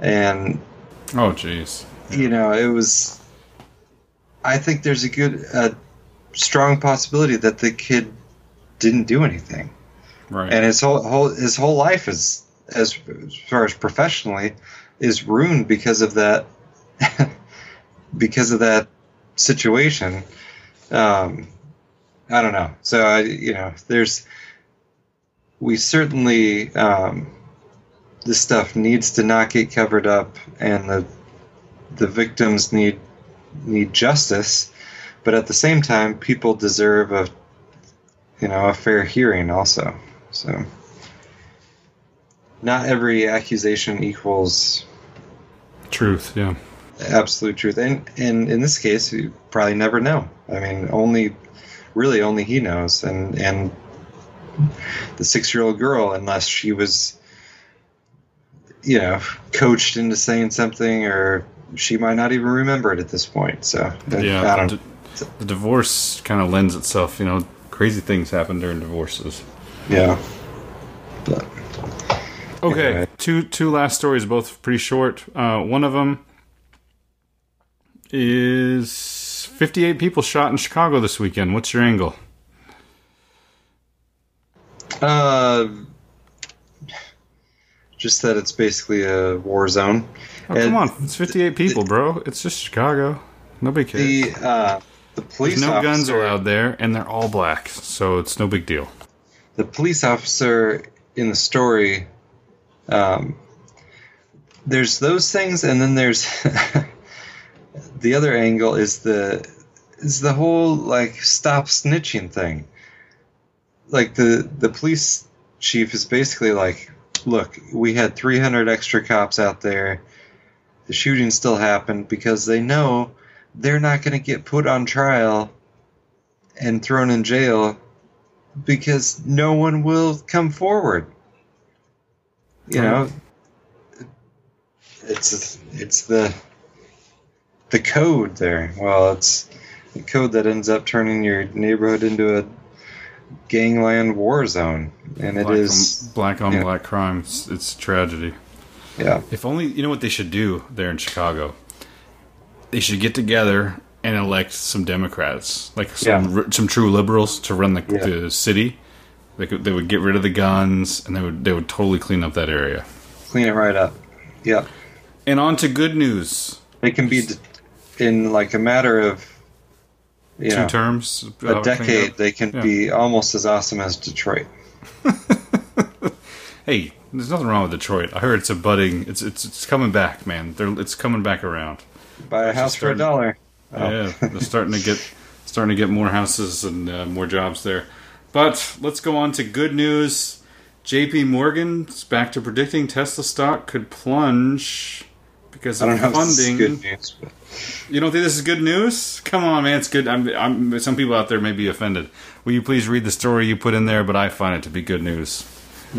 Speaker 3: And
Speaker 2: Oh, jeez.
Speaker 3: you know, it was. I think there's a good uh, strong possibility that the kid didn't do anything,
Speaker 2: Right.
Speaker 3: and his whole, whole his whole life is as, as far as professionally is ruined because of that because of that situation. Um, I don't know. So I, you know, there's we certainly um, this stuff needs to not get covered up, and the the victims need need justice. But at the same time, people deserve a you know a fair hearing also. So not every accusation equals
Speaker 2: Truth. Yeah.
Speaker 3: absolute truth, and and in this case, you probably never know. I mean, only really only he knows, and and the six year old girl, unless she was, you know, coached into saying something, or she might not even remember it at this point. So
Speaker 2: Yeah. The, the divorce kind of lends itself. You know, crazy things happen during divorces.
Speaker 3: Yeah. But
Speaker 2: Okay,
Speaker 3: Anyway.
Speaker 2: two two last stories, both pretty short. Uh, one of them is 58 people shot in Chicago this weekend. What's your angle?
Speaker 3: uh, just that it's basically a war zone.
Speaker 2: Oh,
Speaker 3: And
Speaker 2: come on, it's 58 people, bro. It's just Chicago. Nobody cares.
Speaker 3: The uh, the police
Speaker 2: There's no guns
Speaker 3: officer-
Speaker 2: allowed there, and they're all black, so it's no big deal.
Speaker 3: the police officer in the story um, there's those things and then there's the other angle is the is the whole like stop snitching thing like the the police chief is basically like look we had 300 extra cops out there the shooting still happened because they know they're not going to get put on trial and thrown in jail because no one will come forward. You know, it's it's the the code there. Well, it's the code that ends up turning your neighborhood into a gangland war zone, and it
Speaker 2: black
Speaker 3: is
Speaker 2: on, black on
Speaker 3: yeah.
Speaker 2: black crime. It's, it's a tragedy.
Speaker 3: yeah.
Speaker 2: If only you know what they should do there in Chicago. They should get together and elect some Democrats, like some
Speaker 3: Yeah.
Speaker 2: some true liberals, to run the,
Speaker 3: Yeah.
Speaker 2: the city. They could, they would get rid of the guns, and they would they would totally clean up that area.
Speaker 3: Clean it right up. Yep.
Speaker 2: And on to good news.
Speaker 3: It can be in like a matter of you
Speaker 2: Two terms,
Speaker 3: a decade. They can
Speaker 2: Yeah.
Speaker 3: be almost as awesome as Detroit.
Speaker 2: Hey, there's nothing wrong with Detroit. I heard it's a budding. It's it's it's coming back, man. They're, it's coming back around.
Speaker 3: Buy a house for a dollar. Oh.
Speaker 2: Yeah, they're starting to get starting to get more houses and uh, more jobs there. But let's go on to good news. J.P. Morgan's back to predicting Tesla stock could plunge because
Speaker 3: I
Speaker 2: of
Speaker 3: don't know if this is
Speaker 2: funding.
Speaker 3: good news, but
Speaker 2: You don't think this is good news? Come on, man, it's good. I'm, I'm, some people out there may be offended. Will you please read the story you put in there? But I find it to be good news.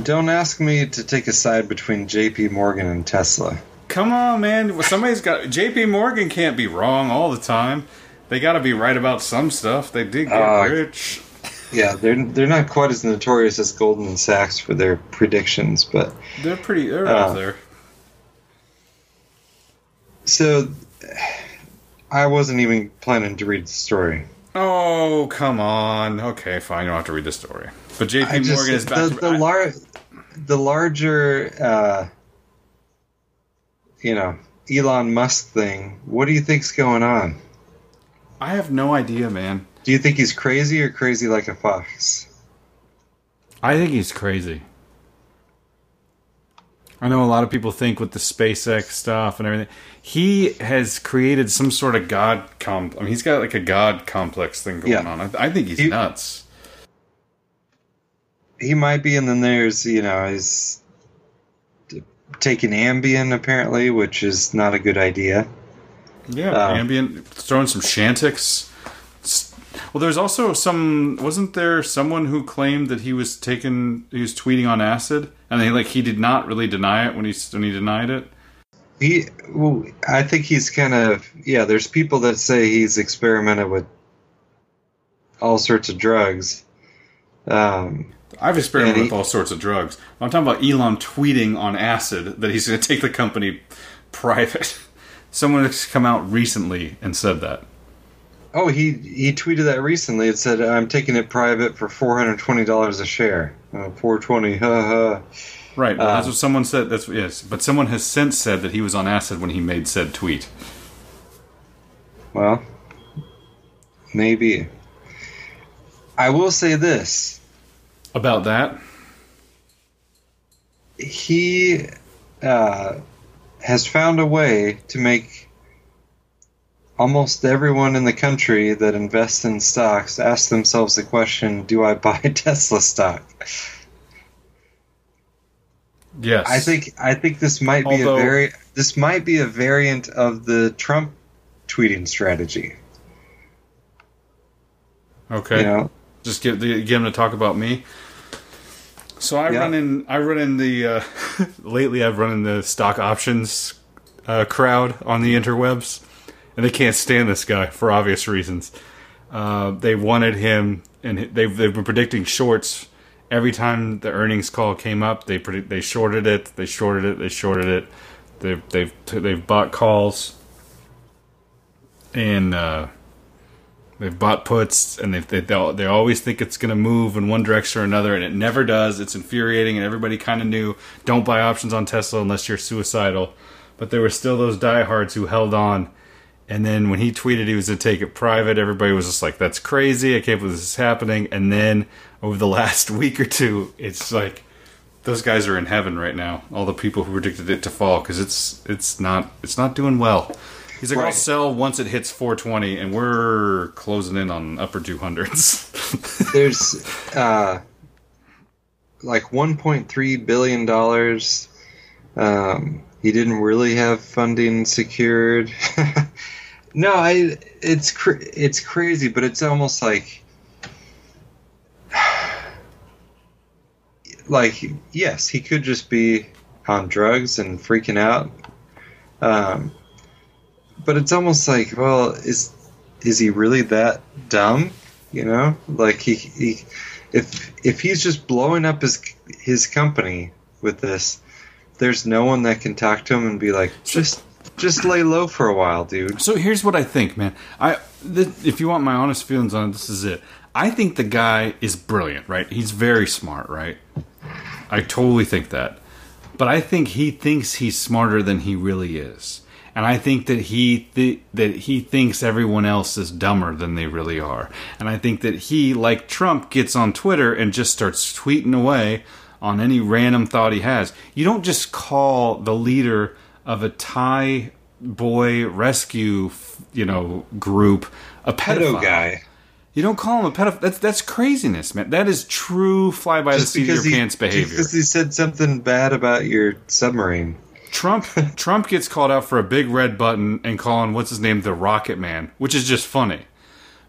Speaker 3: don't ask me to take a side between J.P. Morgan and Tesla.
Speaker 2: Come on, man. Somebody's got. J.P. Morgan can't be wrong all the time. They got to be right about some stuff. They did get
Speaker 3: Uh,
Speaker 2: rich.
Speaker 3: Yeah, they're they're not quite as notorious as Goldman Sachs for their predictions, but
Speaker 2: They're pretty. They're
Speaker 3: uh,
Speaker 2: out there.
Speaker 3: So I wasn't even planning to read the story.
Speaker 2: Oh, come on. Okay, fine. You don't have to read the story. But J.P.
Speaker 3: Just
Speaker 2: Morgan is back
Speaker 3: the
Speaker 2: to.
Speaker 3: the,
Speaker 2: I-
Speaker 3: lar- the larger uh, you know Elon Musk thing. What do you think's going on?
Speaker 2: I have no idea, man.
Speaker 3: Do you think he's crazy or crazy like a fox?
Speaker 2: I think he's crazy. I know a lot of people think with the SpaceX stuff and everything, he has created some sort of god comp. I mean, he's got like a god complex thing going
Speaker 3: Yeah.
Speaker 2: on. I, I think he's
Speaker 3: He-
Speaker 2: nuts.
Speaker 3: He might be, and then there's you know he's taking Ambien apparently, which is not a good idea.
Speaker 2: Yeah,
Speaker 3: Uh,
Speaker 2: Ambien, throwing some Chantix. Well, there's also some. Wasn't there someone who claimed that he was taking, he was tweeting on acid, and he like he did not really deny it when he when he denied it.
Speaker 3: He, well, I think he's kind of yeah. There's people that say he's experimented with all sorts of drugs. Um,
Speaker 2: I've experimented
Speaker 3: he-
Speaker 2: with all sorts of drugs. I'm talking about Elon tweeting on acid that he's going to take the company private. Someone has come out recently and said that.
Speaker 3: Oh, he he tweeted that recently. It said, "I'm taking it private for four hundred twenty dollars a share." Uh, Four twenty, ha ha.
Speaker 2: Right. Well, that's
Speaker 3: Uh,
Speaker 2: what someone said. That's yes. But someone has since said that he was on acid when he made said tweet.
Speaker 3: Well, maybe. I will say this:
Speaker 2: About that,
Speaker 3: he uh, has found a way to make almost everyone in the country that invests in stocks asks themselves the question: Do I buy Tesla stock?
Speaker 2: yes.
Speaker 3: I think I think this might be
Speaker 2: Although-
Speaker 3: a very this might be a variant of the Trump tweeting strategy.
Speaker 2: Okay.
Speaker 3: You know,
Speaker 2: Just get the, get him to talk about me. So I
Speaker 3: Yeah.
Speaker 2: run in. I run in the. Uh, lately, I've run in the stock options uh, crowd on the interwebs, and they can't stand this guy for obvious reasons. Uh, they wanted him, and they've they've been predicting shorts every time the earnings call came up. They predict they shorted it. They shorted it. They shorted it. They've they've they've bought calls, and. Uh, They've bought puts, and they they they always think it's going to move in one direction or another, and it never does. It's infuriating, and everybody kind of knew don't buy options on Tesla unless you're suicidal. But there were still those diehards who held on. And then when he tweeted he was to take it private, everybody was just like, "That's crazy! I can't believe this is happening." And then over the last week or two, it's like those guys are in heaven right now. All the people who predicted it to fall because it's it's not it's not doing well. He's like, I'll sell once it hits 420, and we're closing in on upper 200s.
Speaker 3: there's uh, like 1.3 billion dollars. Um, he didn't really have funding secured. no, I it's cr- it's crazy, but it's almost like like yes, he could just be on drugs and freaking out. Um, but it's almost like, well, is is he really that dumb? You know, like he, he if if he's just blowing up his his company with this, there's no one that can talk to him and be like, just just lay low for a while, dude.
Speaker 2: so here's what I think, man. I th- if you want my honest feelings on it, this is it. I think the guy is brilliant, right? He's very smart, right? I totally think that. But I think he thinks he's smarter than he really is. And I think that he th- that he thinks everyone else is dumber than they really are. And I think that he, like Trump, gets on Twitter and just starts tweeting away on any random thought he has. You don't just call the leader of a Thai boy rescue, you know, group a pedophile.
Speaker 3: Pedo guy.
Speaker 2: You don't call him a pedophile. That's that's craziness, man. That is true fly by the seat of your
Speaker 3: he
Speaker 2: pants behavior.
Speaker 3: because he said something bad about your submarine.
Speaker 2: Trump Trump gets called out for a big red button and calling what's his name the Rocket Man, which is just funny.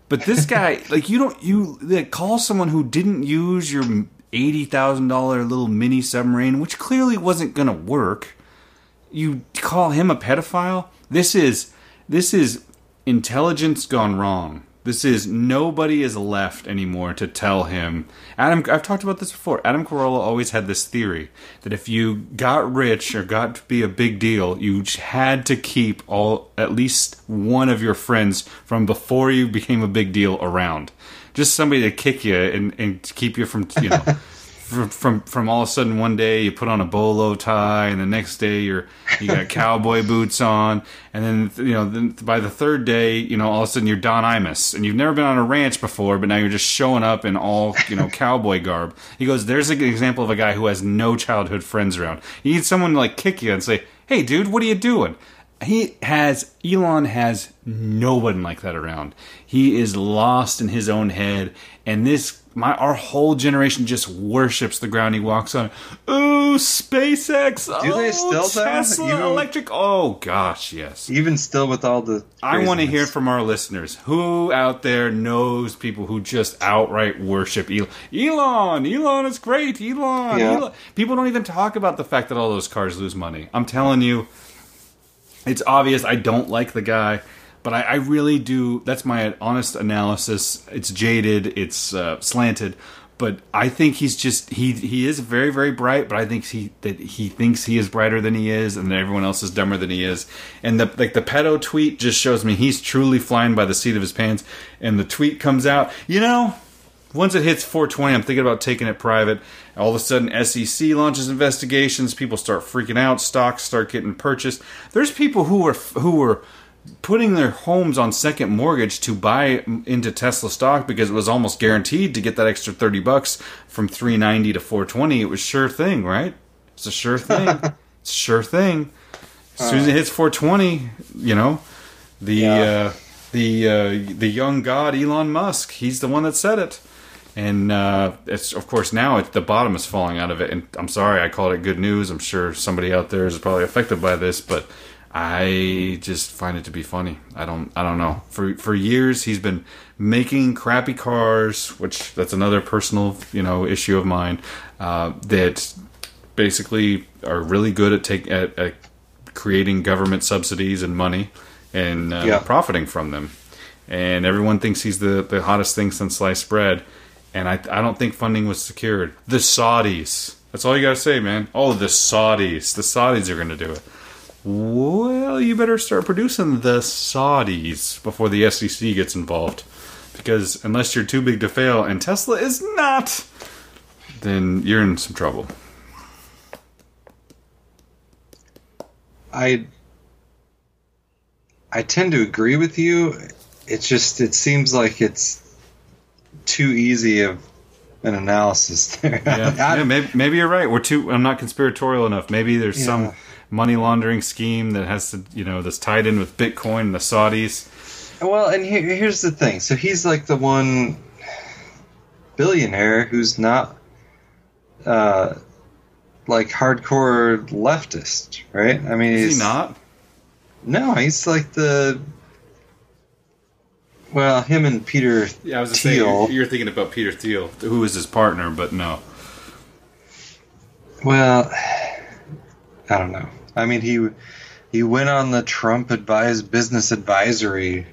Speaker 2: But this guy, like you don't you like, call someone who didn't use your eighty thousand dollar little mini submarine, which clearly wasn't gonna work. You call him a pedophile? This is this is intelligence gone wrong. This is nobody is left anymore to tell him. Adam, I've talked about this before. Adam Carolla always had this theory that if you got rich or got to be a big deal, you had to keep all at least one of your friends from before you became a big deal around. Just somebody to kick you and, and keep you from you know from, from from all of a sudden one day you put on a bolo tie and the next day you're you got cowboy boots on and then you know then by the third day you know all of a sudden you're Don Imus and you've never been on a ranch before but now you're just showing up in all you know cowboy garb. He goes, "There's an example of a guy who has no childhood friends around. You need someone to like kick you and say, "Hey, dude, what are you doing?" He has Elon has no one like that around. He is lost in his own head, and this my our whole generation just worships the ground he walks on. Oh, SpaceX!
Speaker 3: Do they
Speaker 2: oh,
Speaker 3: still.
Speaker 2: Tesla
Speaker 3: You know-
Speaker 2: Electric? Oh gosh, yes.
Speaker 3: Even still with all the
Speaker 2: I want to hear from our listeners. Who out there knows people who just outright worship Elon? Elon, Elon is great. Elon,
Speaker 3: Yeah.
Speaker 2: Elon. People don't even talk about the fact that all those cars lose money. I'm telling you, it's obvious. I don't like the guy, but I, I really do. That's my honest analysis. It's jaded. It's uh, slanted. but I think he's just he he is very very bright, but I think he that he thinks he is brighter than he is, and that everyone else is dumber than he is. And the like the pedo tweet just shows me he's truly flying by the seat of his pants. And the tweet comes out, you know, once it hits 420, I'm thinking about taking it private. All of a sudden, SEC launches investigations. People start freaking out. Stocks start getting purchased. There's people who are who were putting their homes on second mortgage to buy into Tesla stock because it was almost guaranteed to get that extra 30 bucks from 390 to 420. It was sure thing, right? It's a sure thing. it's a sure thing. As soon as it hits 420, you know, the
Speaker 3: Yeah.
Speaker 2: uh, the uh, the young god Elon Musk, he's the one that said it. And uh, it's of course now it's the bottom is falling out of it. And I'm sorry I called it good news. I'm sure somebody out there is probably affected by this, but I just find it to be funny. I don't I don't know. For for years he's been making crappy cars, which that's another personal you know issue of mine. Uh, that basically are really good at take at, at creating government subsidies and money and uh,
Speaker 3: Yeah.
Speaker 2: profiting from them. And everyone thinks he's the, the hottest thing since sliced bread. And I, I don't think funding was secured. The Saudis. That's all you got to say, man. Oh, the Saudis. The Saudis are going to do it. Well, you better start producing the Saudis before the SEC gets involved. Because unless you're too big to fail, and Tesla is not, then you're in some trouble.
Speaker 3: I I tend to agree with you. It's just it seems like it's too easy of an analysis there.
Speaker 2: yeah, yeah maybe, maybe you're right. We're too. I'm not conspiratorial enough. Maybe there's
Speaker 3: Yeah.
Speaker 2: some money laundering scheme that has to, you know, that's tied in with Bitcoin and the Saudis.
Speaker 3: Well, and here, here's the thing. So he's like the one billionaire who's not uh, like hardcore leftist, right? I mean,
Speaker 2: Is
Speaker 3: he's
Speaker 2: he not?
Speaker 3: No, he's like the. Well, him and Peter
Speaker 2: Yeah, I was
Speaker 3: Thiel.
Speaker 2: saying you're thinking about Peter Thiel, who is his partner, but no.
Speaker 3: Well, I don't know. I mean, he he went on the Trump advised business advisory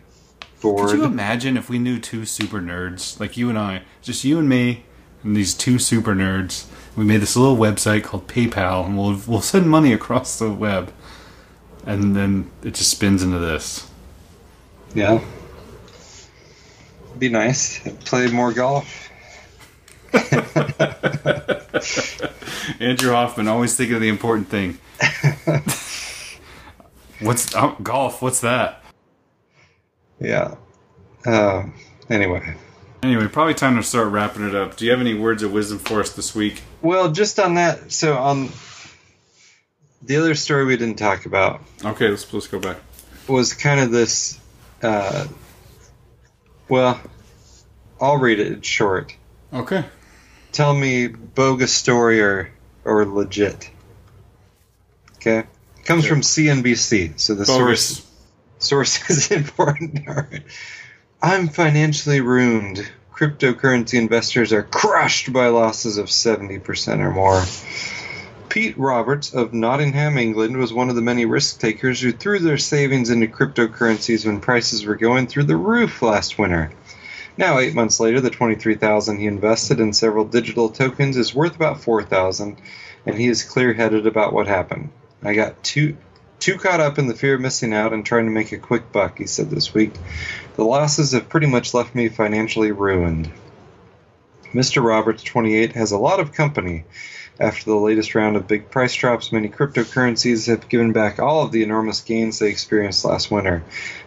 Speaker 3: board.
Speaker 2: Could you imagine if we knew two super nerds like you and I, just you and me, and these two super nerds? We made this little website called PayPal, and we'll we'll send money across the web, and then it just spins into this.
Speaker 3: Yeah. Be nice. Play more golf.
Speaker 2: Andrew Hoffman always thinking of the important thing. what's oh, golf? What's that?
Speaker 3: Yeah. Um, anyway.
Speaker 2: Anyway, probably time to start wrapping it up. Do you have any words of wisdom for us this week?
Speaker 3: Well, just on that. So on the other story we didn't talk about
Speaker 2: Okay, let's let's go back.
Speaker 3: was kind of this. Uh, well, I'll read it. Short.
Speaker 2: Okay.
Speaker 3: Tell me bogus story or or legit. Okay. Comes
Speaker 2: Okay.
Speaker 3: from CNBC, so the source
Speaker 2: Bogus.
Speaker 3: source is important. All right. I'm financially ruined. Cryptocurrency investors are crushed by losses of 70% or more. Pete Roberts of Nottingham, England, was one of the many risk takers who threw their savings into cryptocurrencies when prices were going through the roof last winter. Now, eight months later, the 23,000 he invested in several digital tokens is worth about 4,000, and he is clear-headed about what happened. I got too too caught up in the fear of missing out and trying to make a quick buck, he said this week. The losses have pretty much left me financially ruined. Mr. Roberts, 28, has a lot of company. After the latest round of big price drops, many cryptocurrencies have given back all of the enormous gains they experienced last winter.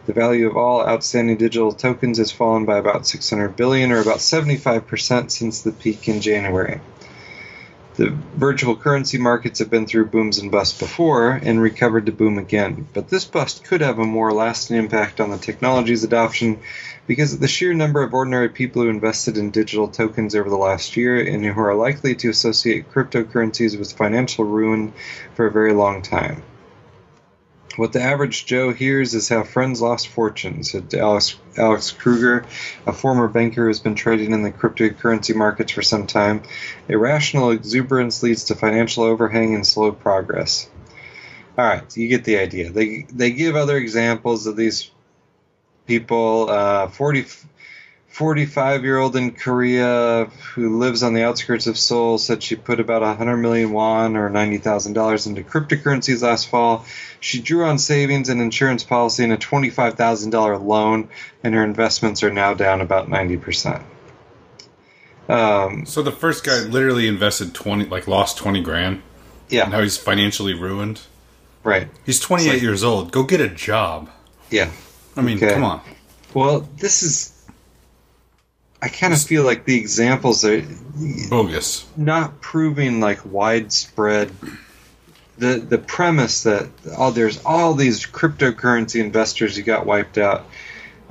Speaker 3: The value of all outstanding digital tokens has fallen by about 600 billion, or about 75% since the peak in January. The virtual currency markets have been through booms and busts before and recovered to boom again, but this bust could have a more lasting impact on the technology's adoption because of the sheer number of ordinary people who invested in digital tokens over the last year and who are likely to associate cryptocurrencies with financial ruin for a very long time. What the average Joe hears is how friends lost fortunes, said Alex, Alex Kruger, a former banker who has been trading in the cryptocurrency markets for some time. Irrational exuberance leads to financial overhang and slow progress. All right, you get the idea. They they give other examples of these people. Uh, 40 45 year old in Korea who lives on the outskirts of Seoul said she put about 100 million won or $90,000 into cryptocurrencies last fall. She drew on savings and insurance policy and a $25,000 loan, and her investments are now down about 90%. Um,
Speaker 2: So the first guy literally invested twenty, like lost twenty grand.
Speaker 3: yeah,
Speaker 2: Now he's financially ruined.
Speaker 3: right.
Speaker 2: He's twenty eight
Speaker 3: like-
Speaker 2: years old. Go get a job.
Speaker 3: Yeah.
Speaker 2: I mean,
Speaker 3: Okay.
Speaker 2: come on.
Speaker 3: Well, this is. I kind of feel like the examples are
Speaker 2: Bogus.
Speaker 3: not proving like widespread. The the premise that oh, there's all these cryptocurrency investors who got wiped out.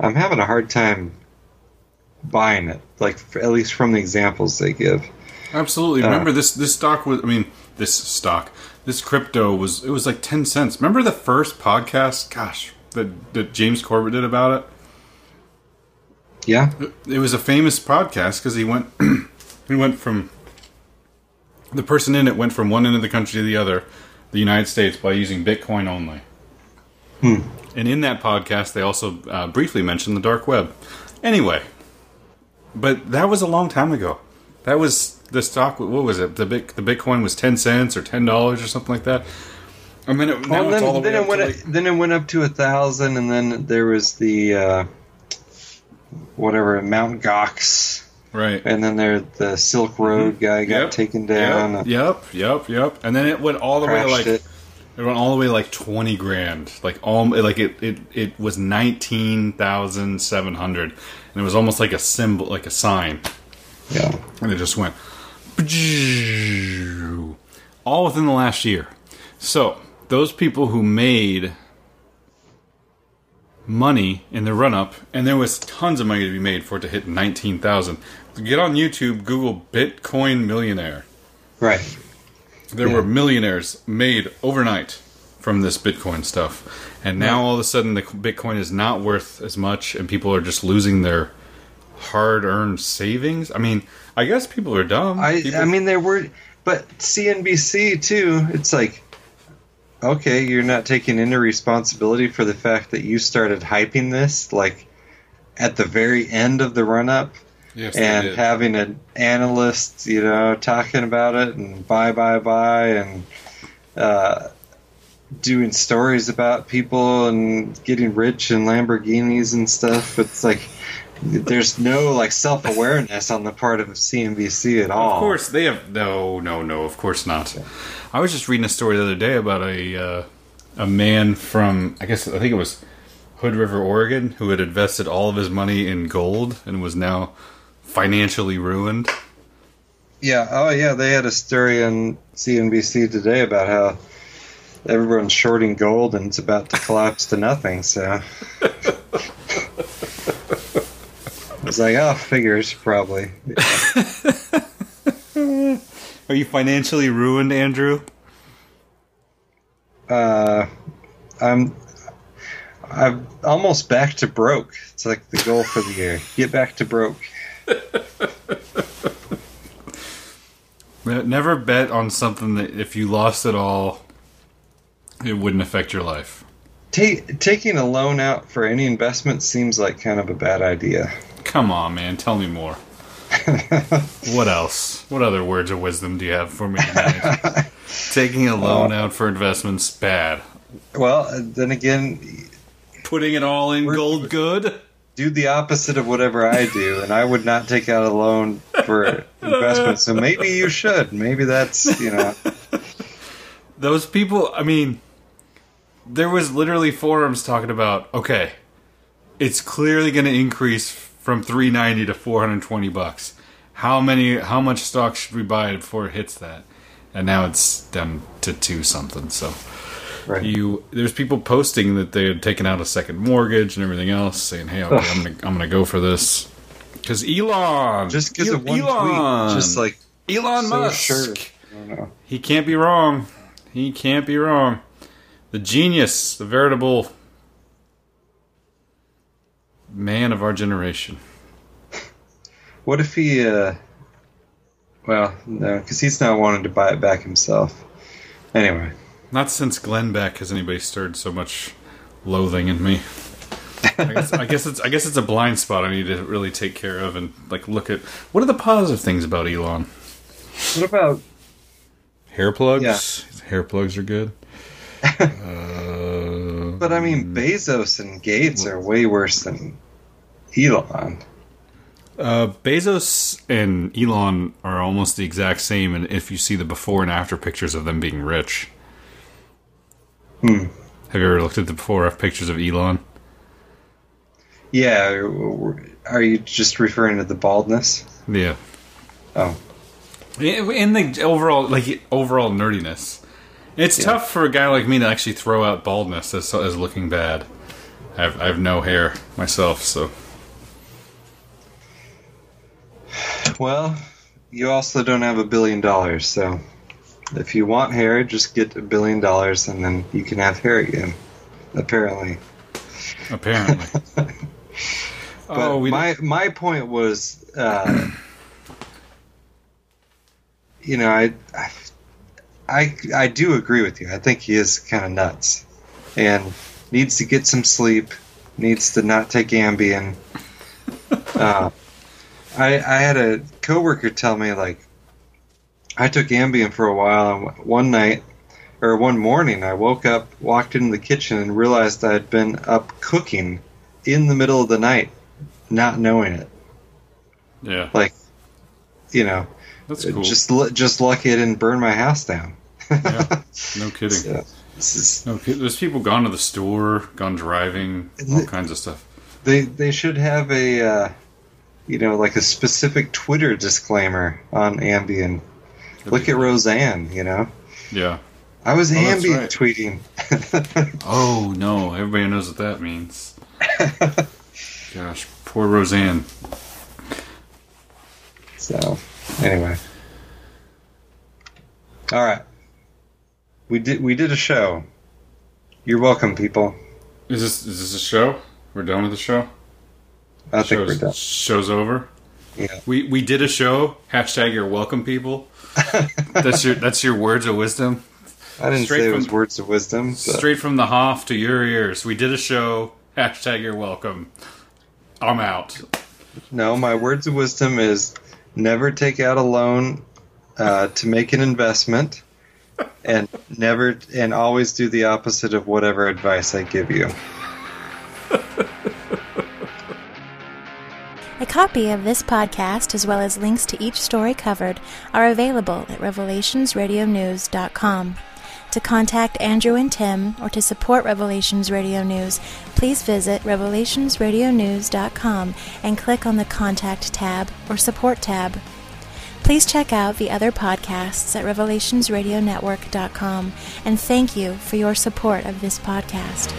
Speaker 3: I'm having a hard time buying it. Like f- at least from the examples they give.
Speaker 2: Absolutely.
Speaker 3: Uh.
Speaker 2: Remember this this stock was I mean, this stock, this crypto was it was like 10 cents. Remember the first podcast, gosh, that that James Corbett did about it?
Speaker 3: Yeah.
Speaker 2: It was a famous podcast cuz he went he went from the person in it went from one end of the country to the other, the United States by using Bitcoin only. And in that podcast, they also uh, briefly mentioned the dark web. Anyway, but that was a long time ago. That was the stock. What was it? The big, the Bitcoin was ten cents or ten dollars or something like that. I mean, it, now
Speaker 3: Well,
Speaker 2: it's all the
Speaker 3: then, then it went
Speaker 2: like,
Speaker 3: then it went up to a thousand, and then there was the uh, whatever Mount Gox,
Speaker 2: right.
Speaker 3: and then there the Silk Road guy got
Speaker 2: Mm-hmm. Yep.
Speaker 3: taken down.
Speaker 2: Yep, yep, yep, yep. And then it went all the way to like
Speaker 3: it.
Speaker 2: it went all the way like twenty grand. Like all like it it, it was nineteen thousand seven hundred, and it was almost like a symbol, like a sign.
Speaker 3: Yeah.
Speaker 2: and it just went all within the last year. So those people who made money in the run up, and there was tons of money to be made for it to hit nineteen thousand. Get on YouTube, Google Bitcoin millionaire.
Speaker 3: Right.
Speaker 2: There
Speaker 3: Yeah.
Speaker 2: were millionaires made overnight from this Bitcoin stuff, and now all of a sudden the Bitcoin is not worth as much, and people are just losing their hard-earned savings. I mean, I guess people are dumb.
Speaker 3: I
Speaker 2: People-
Speaker 3: I mean there were, but CNBC too. It's like, okay, you're not taking any responsibility for the fact that you started hyping this like at the very end of the run up.
Speaker 2: Yes,
Speaker 3: and having an analyst, you know, talking about it and buy, buy, buy, and uh, doing stories about people and getting rich and Lamborghinis and stuff. It's like there's no like self awareness on the part of CNBC at all.
Speaker 2: Of course, they have no, no, no. Of course not. I was just reading a story the other day about a uh, a man from I guess I think it was Hood River, Oregon, who had invested all of his money in gold and was now financially ruined.
Speaker 3: Yeah. Oh, yeah. They had a story on CNBC today about how everyone's shorting gold and it's about to collapse to nothing. So I was like, oh, figures probably.
Speaker 2: Are you financially ruined, Andrew?
Speaker 3: Uh, I'm. I'm almost back to broke. It's like the goal for the year. Get back to broke.
Speaker 2: Never bet on something that if you lost it all, it wouldn't affect your life.
Speaker 3: Ta- taking a loan out for any investment seems like kind of a bad idea.
Speaker 2: Come on, man. Tell me more. what else? What other words of wisdom do you have for me tonight? Taking a loan out for investments bad.
Speaker 3: Well, uh, then again,
Speaker 2: Putting it all in gold good.
Speaker 3: do the opposite of whatever I do, and I would not take out a loan for investment. So maybe you should. Maybe that's you know.
Speaker 2: Those people, I mean, there was literally forums talking about, okay, it's clearly going to increase from 390 to 420 bucks. How many how much stock should we buy before it hits that? And now it's down to 2 something. So
Speaker 3: Right.
Speaker 2: you there's people posting that they had taken out a second mortgage and everything else saying, "Hey, okay, I'm going to I'm to go for this." Cuz Elon
Speaker 3: Just because of one
Speaker 2: Elon,
Speaker 3: tweet, just like
Speaker 2: Elon
Speaker 3: so
Speaker 2: Musk.
Speaker 3: sure. I don't know.
Speaker 2: He can't be wrong. He can't be wrong. The genius, the veritable man of our generation.
Speaker 3: What if he? uh Well, no, because he's not wanting to buy it back himself. Anyway,
Speaker 2: Not since Glenn Beck has anybody stirred so much loathing in me. I guess, I guess it's I guess it's a blind spot I need to really take care of and like look at what are the positive things about Elon?
Speaker 3: What about
Speaker 2: Hair plugs. Hair plugs are good. uh,
Speaker 3: But I mean, Bezos and Gates are way worse than Elon.
Speaker 2: uh, Bezos and Elon are almost the exact same, and if you see the before and after pictures of them being rich.
Speaker 3: Hmm.
Speaker 2: Have you ever looked at the before after pictures of Elon?
Speaker 3: Yeah, are you just referring to the baldness?
Speaker 2: Yeah.
Speaker 3: Oh,
Speaker 2: In the overall, like overall nerdiness, it's
Speaker 3: Yeah.
Speaker 2: tough for a guy like me to actually throw out baldness as, as looking bad. I have, I have no hair myself, so
Speaker 3: well, you also don't have a billion dollars, so if you want hair, just get a billion dollars and then you can have hair again. Apparently.
Speaker 2: apparently.
Speaker 3: But
Speaker 2: oh, we
Speaker 3: my my point was, uh, you know, I, I I I do agree with you. I think he is kind of nuts, and needs to get some sleep. Needs to not take Ambien. Uh, I I had a coworker tell me like, I took Ambien for a while, and one night or one morning, I woke up, walked into the kitchen, and realized I had been up cooking in the middle of the night, not knowing it.
Speaker 2: yeah,
Speaker 3: Like, you know,
Speaker 2: that's cool.
Speaker 3: just just lucky I didn't burn my house down.
Speaker 2: Yeah. no kidding.
Speaker 3: So, this is
Speaker 2: No, there's people gone to the store, gone driving, all kinds of stuff.
Speaker 3: they they should have a uh, you know like a specific Twitter disclaimer on Ambien. Look at Roseanne, you know.
Speaker 2: Yeah.
Speaker 3: I was
Speaker 2: Oh,
Speaker 3: Ambien
Speaker 2: right.
Speaker 3: tweeting.
Speaker 2: Oh no, everybody knows what that means. Gosh, poor Roseanne.
Speaker 3: so, anyway. All right. We did we did a show. You're welcome, people.
Speaker 2: Is this is this a show? We're done with the show.
Speaker 3: I think
Speaker 2: Show's,
Speaker 3: we're done.
Speaker 2: Show's over.
Speaker 3: Yeah.
Speaker 2: We we did a show. Hashtag you're welcome, people. that's your that's your words of wisdom.
Speaker 3: I didn't
Speaker 2: Straight
Speaker 3: say it
Speaker 2: from-
Speaker 3: was words of wisdom. But
Speaker 2: Straight from the Hoff to your ears. We did a show. Hashtag you're welcome. I'm out.
Speaker 3: No, my words of wisdom is never take out a loan uh, to make an investment, and never and always do the opposite of whatever advice I give you.
Speaker 1: A copy of this podcast, as well as links to each story covered, are available at revelationsradionews.com. To contact Andrew and Tim or to support Revelations Radio News, please visit revelationsradionews.com and click on the Contact tab or Support tab. Please check out the other podcasts at revelationsradionetwork.com and thank you for your support of this podcast.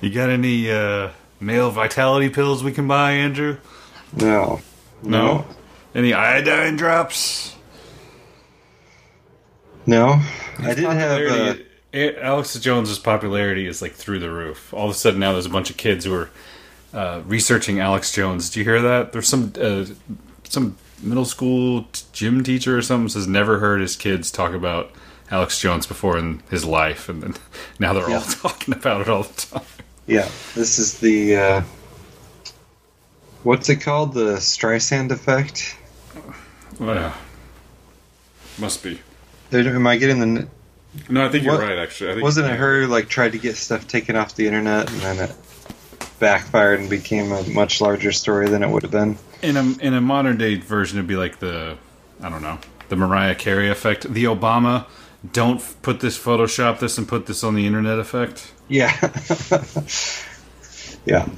Speaker 4: You
Speaker 2: got any uh, male vitality pills we can buy, Andrew?
Speaker 3: No,
Speaker 2: No. Any iodine drops?
Speaker 3: no. I did have. Uh,
Speaker 2: Popularity- A- Alex Jones's popularity is like through the roof. All of a sudden now there's a bunch of kids who are uh, researching Alex Jones. Do you hear that? There's some uh, some middle school t- gym teacher or something says never heard his kids talk about Alex Jones before in his life, and then now they're all talking about it all the time.
Speaker 3: Yeah, this is the. Uh, what's it called? The Streisand effect.
Speaker 2: Yeah. Must be.
Speaker 3: Am I getting the?
Speaker 2: No, I think you're
Speaker 3: What-
Speaker 2: right. Actually, I think
Speaker 3: Wasn't it her like tried to get stuff taken off the internet and then it backfired and became a much larger story than it would have been?
Speaker 2: In a in a modern day version, it'd be like the I don't know the Mariah Carey effect, the Obama don't put this Photoshop this and put this on the internet effect.
Speaker 3: Yeah. yeah.